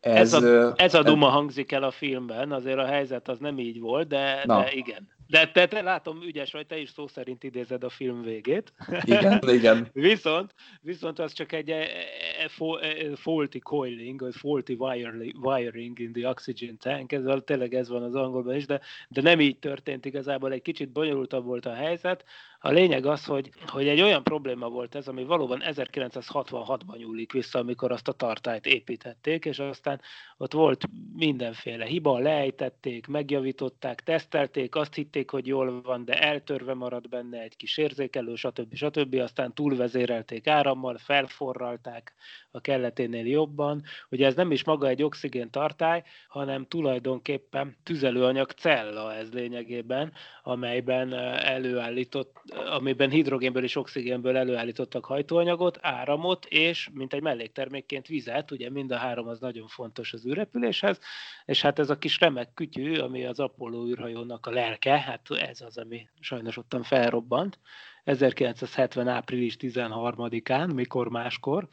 ez, ez, a, ez a duma hangzik el a filmben, azért a helyzet az nem így volt, de, de igen. De te, te látom ügyes vagy, te is szó szerint idézed a film végét. Igen, [LAUGHS] igen. viszont, viszont az csak egy e, e, e, faulty coiling, vagy faulty wiring in the oxygen tank, ez tényleg ez van az angolban is, de, de nem így történt igazából, egy kicsit bonyolultabb volt a helyzet. A lényeg az, hogy, hogy egy olyan probléma volt ez, ami valóban 1966-ban nyúlik vissza, amikor azt a tartályt építették, és aztán ott volt mindenféle hiba, lejtették, megjavították, tesztelték, azt hitték, hogy jól van, de eltörve maradt benne egy kis érzékelő, stb. stb. Aztán túlvezérelték árammal, felforralták, a kelleténél jobban. Ugye ez nem is maga egy oxigén tartály, hanem tulajdonképpen tüzelőanyag cella ez lényegében, amelyben előállított, amiben hidrogénből és oxigénből előállítottak hajtóanyagot, áramot, és mint egy melléktermékként vizet, ugye mind a három az nagyon fontos az űrrepüléshez, és hát ez a kis remek kütyű, ami az Apollo űrhajónak a lelke, hát ez az, ami sajnos ottan felrobbant, 1970. április 13-án, mikor máskor,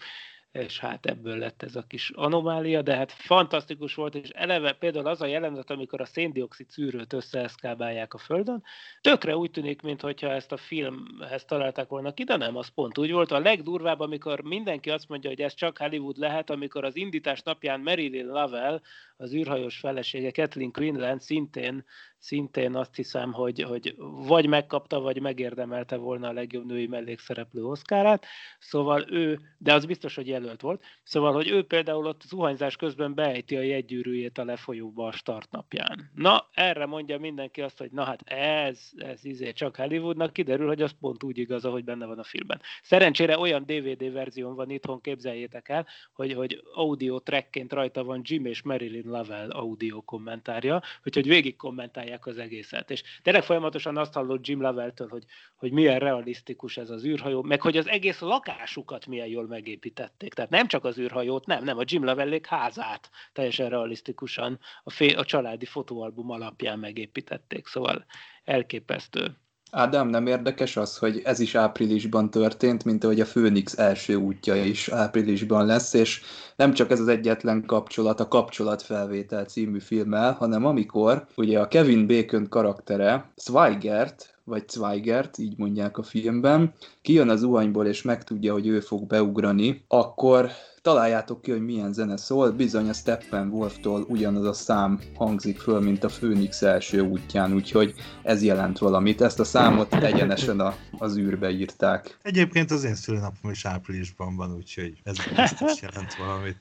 és hát ebből lett ez a kis anomália, de hát fantasztikus volt, és eleve például az a jelenet, amikor a széndiokszid szűrőt összeeszkábálják a Földön, tökre úgy tűnik, mintha ezt a filmhez találták volna ki, de nem, az pont úgy volt. A legdurvább, amikor mindenki azt mondja, hogy ez csak Hollywood lehet, amikor az indítás napján Marilyn Lovell, az űrhajós felesége Kathleen Quinlan szintén szintén azt hiszem, hogy, hogy vagy megkapta, vagy megérdemelte volna a legjobb női mellékszereplő oszkárát, szóval ő, de az biztos, hogy jelölt volt, szóval, hogy ő például ott zuhanyzás közben beejti a jegygyűrűjét a lefolyóba a startnapján. Na, erre mondja mindenki azt, hogy na hát ez, ez izé csak Hollywoodnak, kiderül, hogy az pont úgy igaz, hogy benne van a filmben. Szerencsére olyan DVD verzión van itthon, képzeljétek el, hogy, hogy audio trackként rajta van Jim és Marilyn Lovell audio kommentárja, hogy végig kommentálja csinálják az egészet. És tényleg folyamatosan azt hallott Jim Lovell-től, hogy, hogy milyen realisztikus ez az űrhajó, meg hogy az egész lakásukat milyen jól megépítették. Tehát nem csak az űrhajót, nem, nem, a Jim Lovellék házát teljesen realisztikusan a, fé, a családi fotóalbum alapján megépítették. Szóval elképesztő. Ádám, nem érdekes az, hogy ez is áprilisban történt, mint ahogy a Főnix első útja is áprilisban lesz, és nem csak ez az egyetlen kapcsolat a Kapcsolatfelvétel című filmmel, hanem amikor ugye a Kevin Bacon karaktere Swigert, vagy Zweigert, így mondják a filmben, kijön az zuhanyból és megtudja, hogy ő fog beugrani, akkor találjátok ki, hogy milyen zene szól, bizony a Steppenwolf-tól ugyanaz a szám hangzik föl, mint a Phoenix első útján, úgyhogy ez jelent valamit. Ezt a számot egyenesen a, az űrbe írták. Egyébként az én szülőnapom is áprilisban van, úgyhogy ez biztos jelent valamit.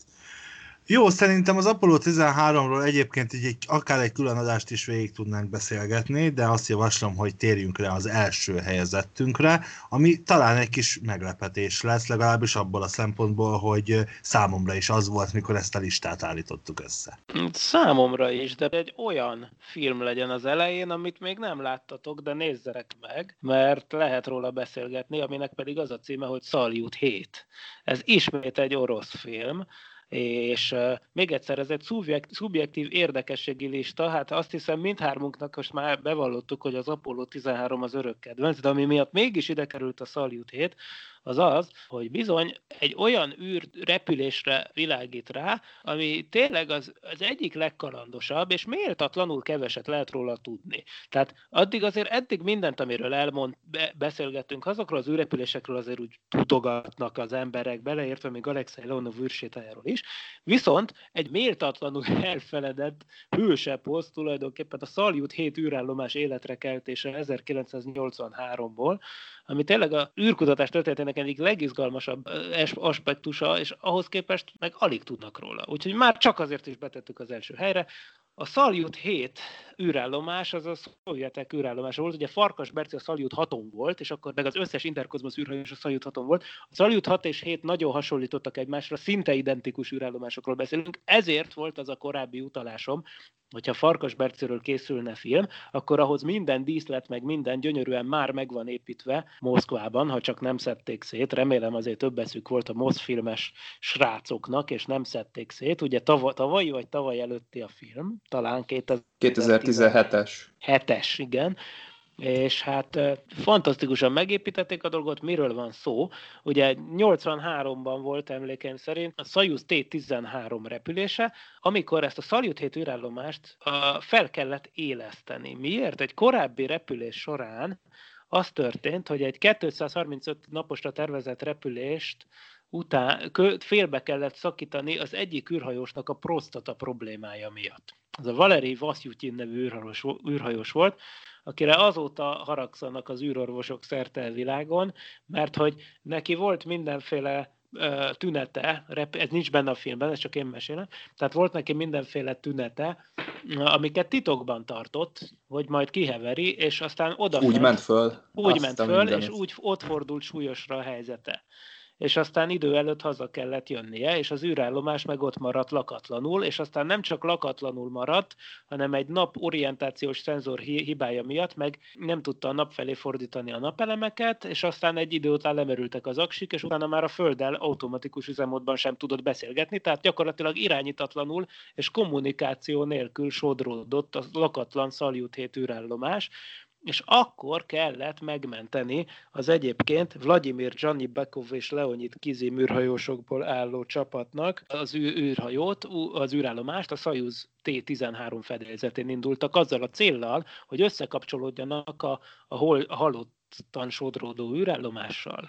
Jó, szerintem az Apollo 13-ról egyébként így egy, akár egy külön adást is végig tudnánk beszélgetni, de azt javaslom, hogy térjünk rá az első helyezettünkre, ami talán egy kis meglepetés lesz, legalábbis abból a szempontból, hogy számomra is az volt, mikor ezt a listát állítottuk össze. Számomra is, de egy olyan film legyen az elején, amit még nem láttatok, de nézzenek meg, mert lehet róla beszélgetni, aminek pedig az a címe, hogy Saljut 7. Ez ismét egy orosz film, és még egyszer, ez egy szubjektív érdekességi lista, hát azt hiszem mindhármunknak most már bevallottuk, hogy az Apollo 13 az örök kedvenc, de ami miatt mégis ide került a Salyut 7, az az, hogy bizony egy olyan űr repülésre világít rá, ami tényleg az, az egyik legkalandosabb, és méltatlanul keveset lehet róla tudni. Tehát addig azért eddig mindent, amiről elmond, be, beszélgettünk, azokról az űrrepülésekről azért úgy tudogatnak az emberek, beleértve még Alexei Leonov űrsétájáról is, viszont egy méltatlanul [LAUGHS] elfeledett hőseposzt tulajdonképpen a Salyut 7 űrállomás életre keltése 1983-ból, ami tényleg a űrkutatás történetének egyik legizgalmasabb aspektusa, és ahhoz képest meg alig tudnak róla. Úgyhogy már csak azért is betettük az első helyre. A Szaljut 7 űrállomás, az a szovjetek űrállomása volt, ugye Farkas Berci a Szaljut 6 volt, és akkor meg az összes interkozmosz űrhajós a Szaljut 6 volt. A Szaljut 6 és 7 nagyon hasonlítottak egymásra, szinte identikus űrállomásokról beszélünk, ezért volt az a korábbi utalásom, hogyha Farkas Berciről készülne film, akkor ahhoz minden díszlet, meg minden gyönyörűen már megvan építve Moszkvában, ha csak nem szedték szét. Remélem azért több eszük volt a moszfilmes srácoknak, és nem szedték szét. Ugye tav- tavalyi vagy tavaly előtti a film, talán 2017-es. 7-es, igen és hát fantasztikusan megépítették a dolgot, miről van szó. Ugye 83-ban volt emlékeim szerint a Soyuz T-13 repülése, amikor ezt a Salyut 7 űrállomást fel kellett éleszteni. Miért? Egy korábbi repülés során az történt, hogy egy 235 naposra tervezett repülést után félbe kellett szakítani az egyik űrhajósnak a prostata problémája miatt. Ez a Valeri Vasyutyin nevű űrhajós, űrhajós volt, akire azóta haragszanak az űrorvosok szerte a világon, mert hogy neki volt mindenféle tünete, ez nincs benne a filmben, ez csak én mesélem, tehát volt neki mindenféle tünete, amiket titokban tartott, hogy majd kiheveri, és aztán oda Úgy ment föl. Úgy ment föl, és úgy ott fordult súlyosra a helyzete és aztán idő előtt haza kellett jönnie, és az űrállomás meg ott maradt lakatlanul, és aztán nem csak lakatlanul maradt, hanem egy nap orientációs szenzor hibája miatt meg nem tudta a nap felé fordítani a napelemeket, és aztán egy idő után lemerültek az aksik, és utána már a Földdel automatikus üzemmódban sem tudott beszélgetni, tehát gyakorlatilag irányítatlanul és kommunikáció nélkül sodródott a lakatlan Szaljut 7 űrállomás, és akkor kellett megmenteni az egyébként Vladimir Bekov és Leonid Kizi műrhajósokból álló csapatnak az űrhajót, az űrállomást, a Szajuz T-13 fedélzetén indultak azzal a céllal, hogy összekapcsolódjanak a, a, hol, a halottan sodródó űrállomással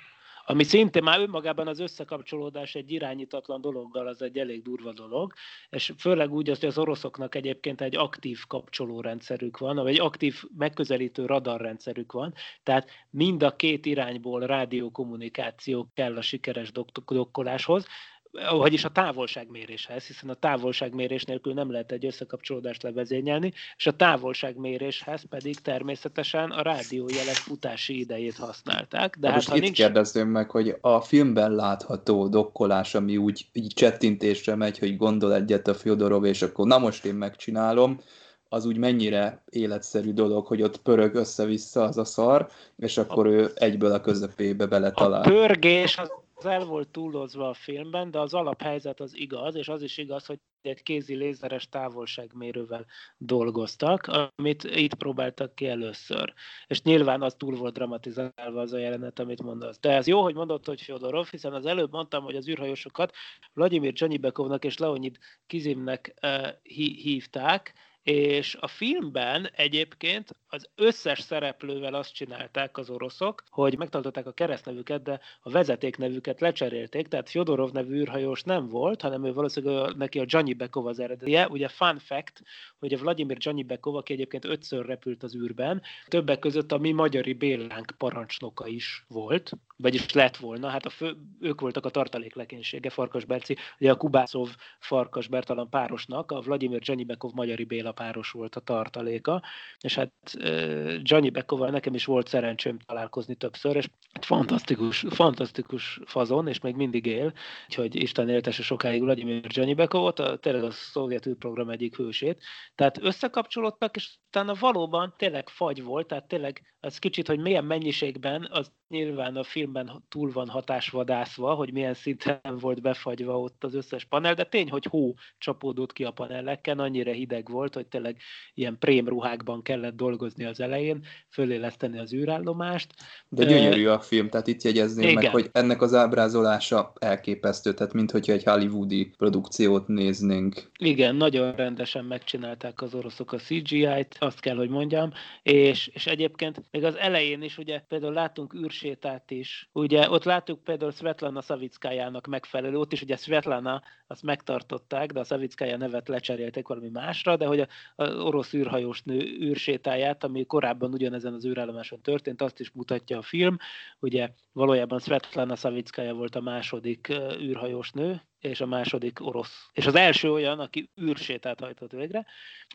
ami szintén már önmagában az összekapcsolódás egy irányítatlan dologgal, az egy elég durva dolog, és főleg úgy, hogy az oroszoknak egyébként egy aktív kapcsolórendszerük van, vagy egy aktív megközelítő radarrendszerük van, tehát mind a két irányból rádiókommunikáció kell a sikeres dokkoláshoz, vagyis a távolságméréshez, hiszen a távolságmérés nélkül nem lehet egy összekapcsolódást levezényelni, és a távolságméréshez pedig természetesen a rádiójelek futási idejét használták. De hát, most ha itt nincs... kérdezném meg, hogy a filmben látható dokkolás, ami úgy így csettintésre megy, hogy gondol egyet a Fyodorov, és akkor na most én megcsinálom, az úgy mennyire életszerű dolog, hogy ott pörög össze-vissza az a szar, és akkor a... ő egyből a közepébe beletalál. A pörgés az az el volt túlozva a filmben, de az alaphelyzet az igaz, és az is igaz, hogy egy kézi lézeres távolságmérővel dolgoztak, amit itt próbáltak ki először. És nyilván az túl volt dramatizálva az a jelenet, amit mondasz. De ez jó, hogy mondott, hogy Fyodorov, hiszen az előbb mondtam, hogy az űrhajósokat Vladimir Csanibekovnak és Leonid Kizimnek uh, hívták, és a filmben egyébként az összes szereplővel azt csinálták az oroszok, hogy megtartották a keresztnevüket, de a vezetéknevüket lecserélték, tehát Fyodorov nevű űrhajós nem volt, hanem ő valószínűleg neki a Johnny Bekov az eredetje. Ugye fun fact, hogy a Vladimir Johnny Bekov, aki egyébként ötször repült az űrben, többek között a mi magyari Bélánk parancsnoka is volt, vagyis lett volna, hát a fő, ők voltak a tartaléklekénysége, Farkas Berci, ugye a Kubászov Farkas Bertalan párosnak, a Vladimir Johnny Bekov magyari Béla páros volt a tartaléka, és hát Johnny Bekoval nekem is volt szerencsém találkozni többször, és fantasztikus, fantasztikus fazon, és még mindig él, úgyhogy Isten éltese sokáig Vladimir Johnny Bekovot, a, tényleg a szovjet űrprogram egyik hősét. Tehát összekapcsolódtak, és utána valóban tényleg fagy volt, tehát tényleg az kicsit, hogy milyen mennyiségben, az nyilván a filmben túl van hatásvadászva, hogy milyen szinten volt befagyva ott az összes panel, de tény, hogy hó csapódott ki a panelleken, annyira hideg volt, hogy tényleg ilyen prémruhákban kellett dolgozni az elején, föléleszteni az űrállomást. De gyönyörű a film, tehát itt jegyezném Igen. meg, hogy ennek az ábrázolása elképesztő, tehát mintha egy hollywoodi produkciót néznénk. Igen, nagyon rendesen megcsinálták az oroszok a CGI-t, azt kell, hogy mondjam, és, és egyébként még az elején is ugye például látunk űrsétát is, ugye ott láttuk például Svetlana Savickájának megfelelő, ott is ugye Svetlana azt megtartották, de a Savickája nevet lecserélték valami másra, de hogy az orosz űrhajós nő űrsétáját, ami korábban ugyanezen az űrállomáson történt, azt is mutatja a film, ugye valójában Svetlana Savickája volt a második űrhajós nő, és a második orosz. És az első olyan, aki űrsétát hajtott végre,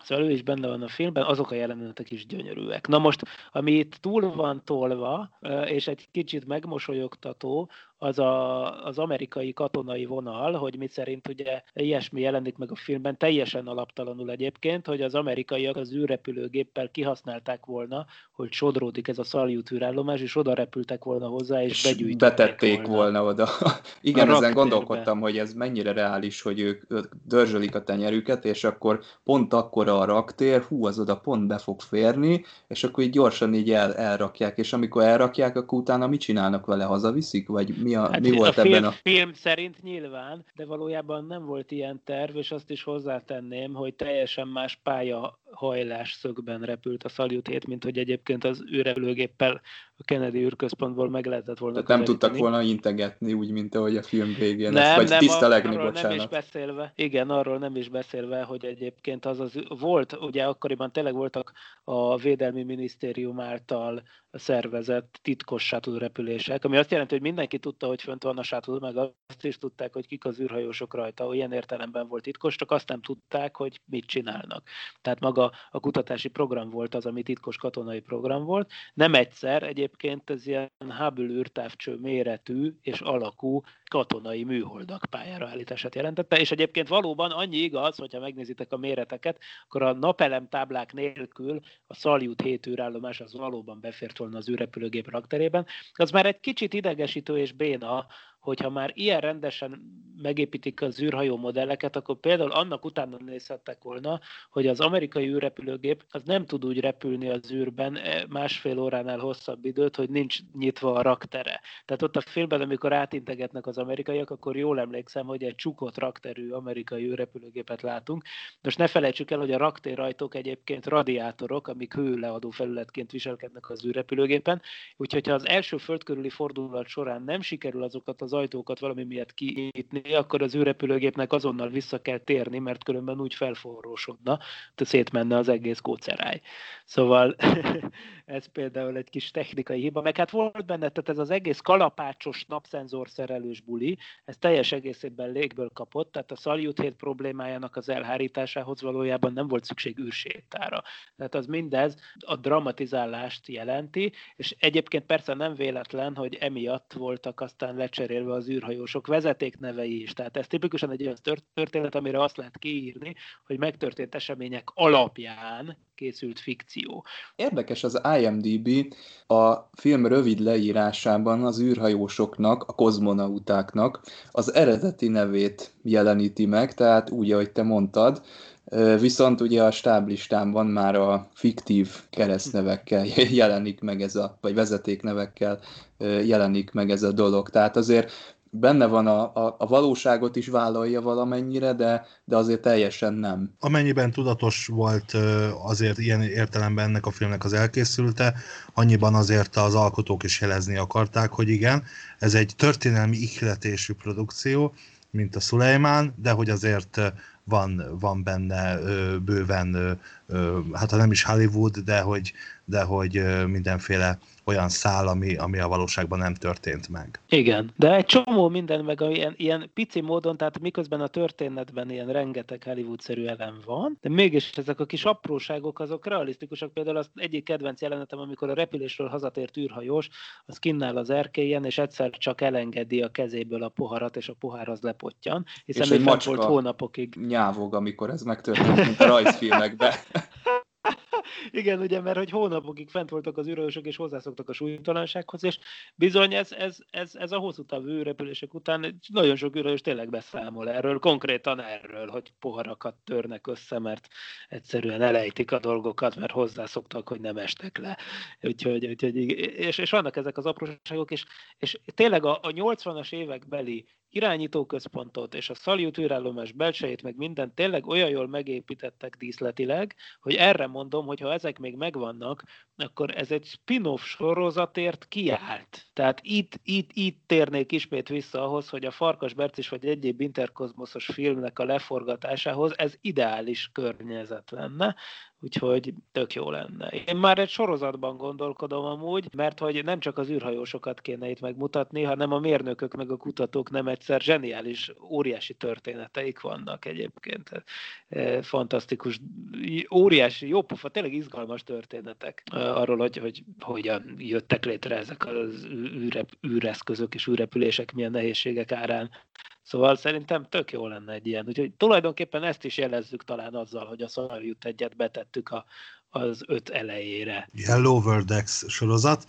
szóval ő is benne van a filmben, azok a jelenetek is gyönyörűek. Na most, ami itt túl van tolva, és egy kicsit megmosolyogtató, az a, az amerikai katonai vonal, hogy mit szerint ugye ilyesmi jelenik meg a filmben, teljesen alaptalanul egyébként, hogy az amerikaiak az űrrepülőgéppel kihasználták volna, hogy sodródik ez a szaljút űrállomás, és oda repültek volna hozzá, és, és begyűjtötték betették volna. volna oda. [LAUGHS] Igen, ezen gondolkodtam, hogy ez mennyire reális, hogy ők dörzsölik a tenyerüket, és akkor pont akkor a raktér, hú, az oda pont be fog férni, és akkor így gyorsan így el, elrakják, és amikor elrakják, akkor utána mit csinálnak vele, hazaviszik, vagy mi, a, hát mi volt a film, ebben a... film szerint nyilván, de valójában nem volt ilyen terv, és azt is hozzátenném, hogy teljesen más pálya hajlás szögben repült a Salyut 7, mint hogy egyébként az űrrepülőgéppel a Kennedy űrközpontból meg lehetett volna Tehát nem tudtak volna integetni úgy, mint ahogy a film végén nem, ezt, vagy nem, tisztelegni, arról bocsánat. nem is beszélve, igen, arról nem is beszélve, hogy egyébként az az volt, ugye akkoriban tényleg voltak a Védelmi Minisztérium által szervezett titkos shuttle repülések, ami azt jelenti, hogy mindenki tudta, hogy fönt van a shuttle, meg azt is tudták, hogy kik az űrhajósok rajta, ilyen értelemben volt titkos, csak azt nem tudták, hogy mit csinálnak. Tehát maga a kutatási program volt az, ami titkos katonai program volt. Nem egyszer, egyébként ez ilyen Hubble űrtávcső méretű és alakú katonai műholdak pályára állítását jelentette, és egyébként valóban annyi igaz, hogyha megnézitek a méreteket, akkor a napelem táblák nélkül a Salyut 7 űrállomás az valóban befért volna az űrrepülőgép rakterében. Az már egy kicsit idegesítő és béna, hogyha már ilyen rendesen megépítik az űrhajó modelleket, akkor például annak utána nézhettek volna, hogy az amerikai űrrepülőgép az nem tud úgy repülni az űrben e, másfél óránál hosszabb időt, hogy nincs nyitva a raktere. Tehát ott a filmben, amikor átintegetnek az amerikaiak, akkor jól emlékszem, hogy egy csukott rakterű amerikai űrrepülőgépet látunk. Most ne felejtsük el, hogy a raktérajtók egyébként radiátorok, amik hőleadó felületként viselkednek az űrrepülőgépen, úgyhogy ha az első földkörüli fordulat során nem sikerül azokat az ajtókat valami miatt kinyitni, akkor az űrrepülőgépnek azonnal vissza kell térni, mert különben úgy felforrósodna, hogy szétmenne az egész kóceráj. Szóval [LAUGHS] ez például egy kis technikai hiba, meg hát volt benne, tehát ez az egész kalapácsos napszenzor szerelős buli, ez teljes egészében légből kapott, tehát a Salyut 7 problémájának az elhárításához valójában nem volt szükség űrsétára. Tehát az mindez a dramatizálást jelenti, és egyébként persze nem véletlen, hogy emiatt voltak aztán lecserélve visszatérve az űrhajósok vezetéknevei is. Tehát ez tipikusan egy olyan történet, amire azt lehet kiírni, hogy megtörtént események alapján készült fikció. Érdekes az IMDB a film rövid leírásában az űrhajósoknak, a kozmonautáknak az eredeti nevét jeleníti meg, tehát úgy, ahogy te mondtad, Viszont ugye a stáblistámban már a fiktív keresztnevekkel [LAUGHS] jelenik meg ez a, vagy vezetéknevekkel jelenik meg ez a dolog. Tehát azért benne van a, a, a valóságot is vállalja valamennyire, de, de azért teljesen nem. Amennyiben tudatos volt azért ilyen értelemben ennek a filmnek az elkészülte, annyiban azért az alkotók is jelezni akarták, hogy igen, ez egy történelmi ihletésű produkció, mint a Szulejmán, de hogy azért van, van benne bőven, hát ha nem is Hollywood, de hogy, de hogy mindenféle olyan szál, ami, ami a valóságban nem történt meg. Igen, de egy csomó minden meg ilyen, ilyen pici módon, tehát miközben a történetben ilyen rengeteg Hollywood-szerű elem van, de mégis ezek a kis apróságok azok realisztikusak. Például az egyik kedvenc jelenetem, amikor a repülésről hazatért űrhajós, az kinnál az erkélyen, és egyszer csak elengedi a kezéből a poharat, és a pohár az lepottyan, hiszen és egy volt hónapokig. nyávog, amikor ez megtörtént, mint a rajzfilmekben. [LAUGHS] [LAUGHS] Igen, ugye, mert hogy hónapokig fent voltak az űrhősök, és hozzászoktak a súlytalansághoz, és bizony ez, ez, ez, ez a hosszú távú űrrepülések után nagyon sok űrhős tényleg beszámol erről, konkrétan erről, hogy poharakat törnek össze, mert egyszerűen elejtik a dolgokat, mert hozzászoktak, hogy nem estek le. Úgyhogy, úgyhogy és, és vannak ezek az apróságok, és, és tényleg a, a 80-as évek beli irányítóközpontot és a Szaljut űrállomás belsejét, meg mindent tényleg olyan jól megépítettek díszletileg, hogy erre mondom, hogy ha ezek még megvannak, akkor ez egy spin-off sorozatért kiállt. Tehát itt, itt, itt térnék ismét vissza ahhoz, hogy a Farkas Bercis vagy egyéb interkozmoszos filmnek a leforgatásához ez ideális környezet lenne, úgyhogy tök jó lenne. Én már egy sorozatban gondolkodom amúgy, mert hogy nem csak az űrhajósokat kéne itt megmutatni, hanem a mérnökök meg a kutatók nem egyszer zseniális, óriási történeteik vannak egyébként. E, fantasztikus, óriási, jó pofa, tényleg izgalmas történetek e, arról, hogy, hogy hogyan jöttek létre ezek az űrep, űreszközök és űrrepülések, milyen nehézségek árán Szóval szerintem tök jó lenne egy ilyen. Úgyhogy tulajdonképpen ezt is jelezzük talán azzal, hogy a Szarjut egyet betettük a, az öt elejére. Ilyen Lower Decks sorozat.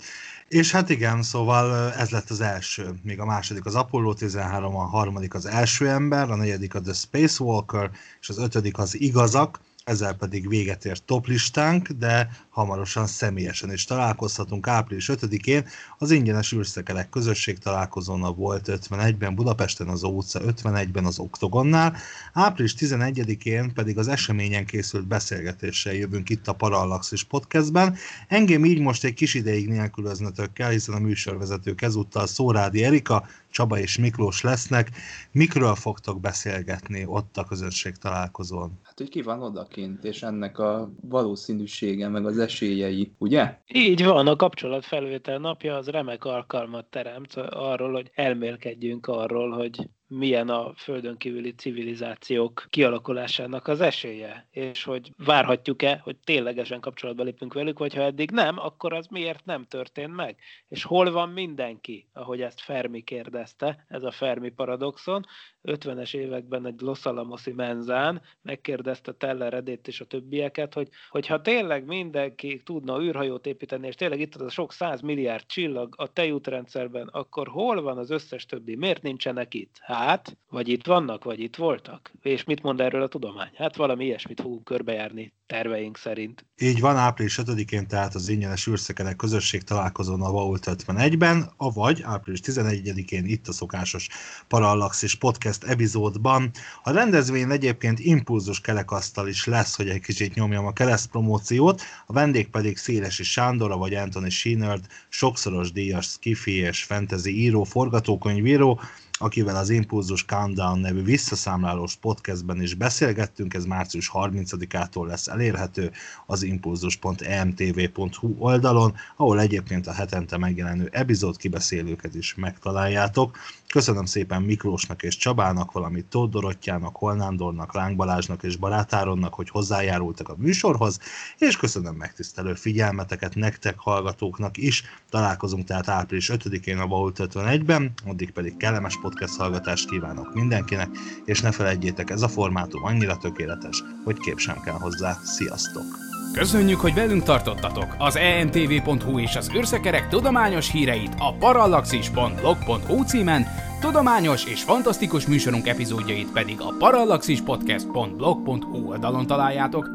És hát igen, szóval ez lett az első. Még a második az Apollo 13, a harmadik az első ember, a negyedik a The Spacewalker, és az ötödik az Igazak, ezzel pedig véget ért toplistánk, de hamarosan személyesen is találkozhatunk április 5-én az ingyenes űrszekelek közösség találkozón a Volt 51-ben Budapesten az utca 51-ben az Oktogonnál, április 11-én pedig az eseményen készült beszélgetéssel jövünk itt a Parallaxis podcastben. Engem így most egy kis ideig nélkülöznetek kell, hiszen a műsorvezetők ezúttal Szórádi Erika, Csaba és Miklós lesznek. Mikről fogtok beszélgetni ott a közösség találkozón? Hát, hogy ki van odakint, és ennek a valószínűsége, meg az esélyei, ugye? Így van, a kapcsolatfelvétel napja az remek alkalmat teremt arról, hogy elmélkedjünk arról, hogy milyen a földön kívüli civilizációk kialakulásának az esélye, és hogy várhatjuk-e, hogy ténylegesen kapcsolatba lépünk velük, vagy ha eddig nem, akkor az miért nem történt meg? És hol van mindenki, ahogy ezt Fermi kérdezte, ez a Fermi paradoxon, 50-es években egy Los Alamosi menzán megkérdezte Teller Edét és a többieket, hogy, hogy ha tényleg mindenki tudna űrhajót építeni, és tényleg itt az a sok száz milliárd csillag a tejútrendszerben, akkor hol van az összes többi? Miért nincsenek itt? Hát, vagy itt vannak, vagy itt voltak. És mit mond erről a tudomány? Hát valami ilyesmit fogunk körbejárni terveink szerint. Így van, április 5-én tehát az ingyenes űrszekerek közösség találkozón a Vault 51-ben, avagy április 11-én itt a szokásos Parallaxis podcast epizódban. A rendezvény egyébként impulzus kerekasztal is lesz, hogy egy kicsit nyomjam a kereszt promóciót, a vendég pedig Szélesi Sándor, vagy Anthony Sheenerd, sokszoros díjas skifi és fantasy író, forgatókönyvíró, akivel az Impulzus Countdown nevű visszaszámlálós podcastben is beszélgettünk, ez március 30-ától lesz elérhető az impulzus.emtv.hu oldalon, ahol egyébként a hetente megjelenő epizód kibeszélőket is megtaláljátok. Köszönöm szépen Miklósnak és Csabának, valamint Tóth Dorottyának, Holnándornak, Láng Balázsnak és Barátáronnak, hogy hozzájárultak a műsorhoz, és köszönöm megtisztelő figyelmeteket nektek hallgatóknak is. Találkozunk tehát április 5-én a Vault 51-ben, addig pedig kellemes podcast hallgatást kívánok mindenkinek, és ne felejtjétek, ez a formátum annyira tökéletes, hogy kép sem kell hozzá. Sziasztok! Köszönjük, hogy velünk tartottatok! Az emtv.hu és az űrszekerek tudományos híreit a parallaxis.blog.hu címen, tudományos és fantasztikus műsorunk epizódjait pedig a parallaxispodcast.blog.hu oldalon találjátok.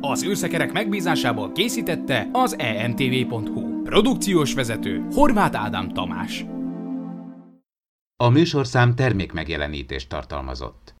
Az űrszekerek megbízásából készítette az emtv.hu. Produkciós vezető Horváth Ádám Tamás. A műsorszám termék megjelenítést tartalmazott.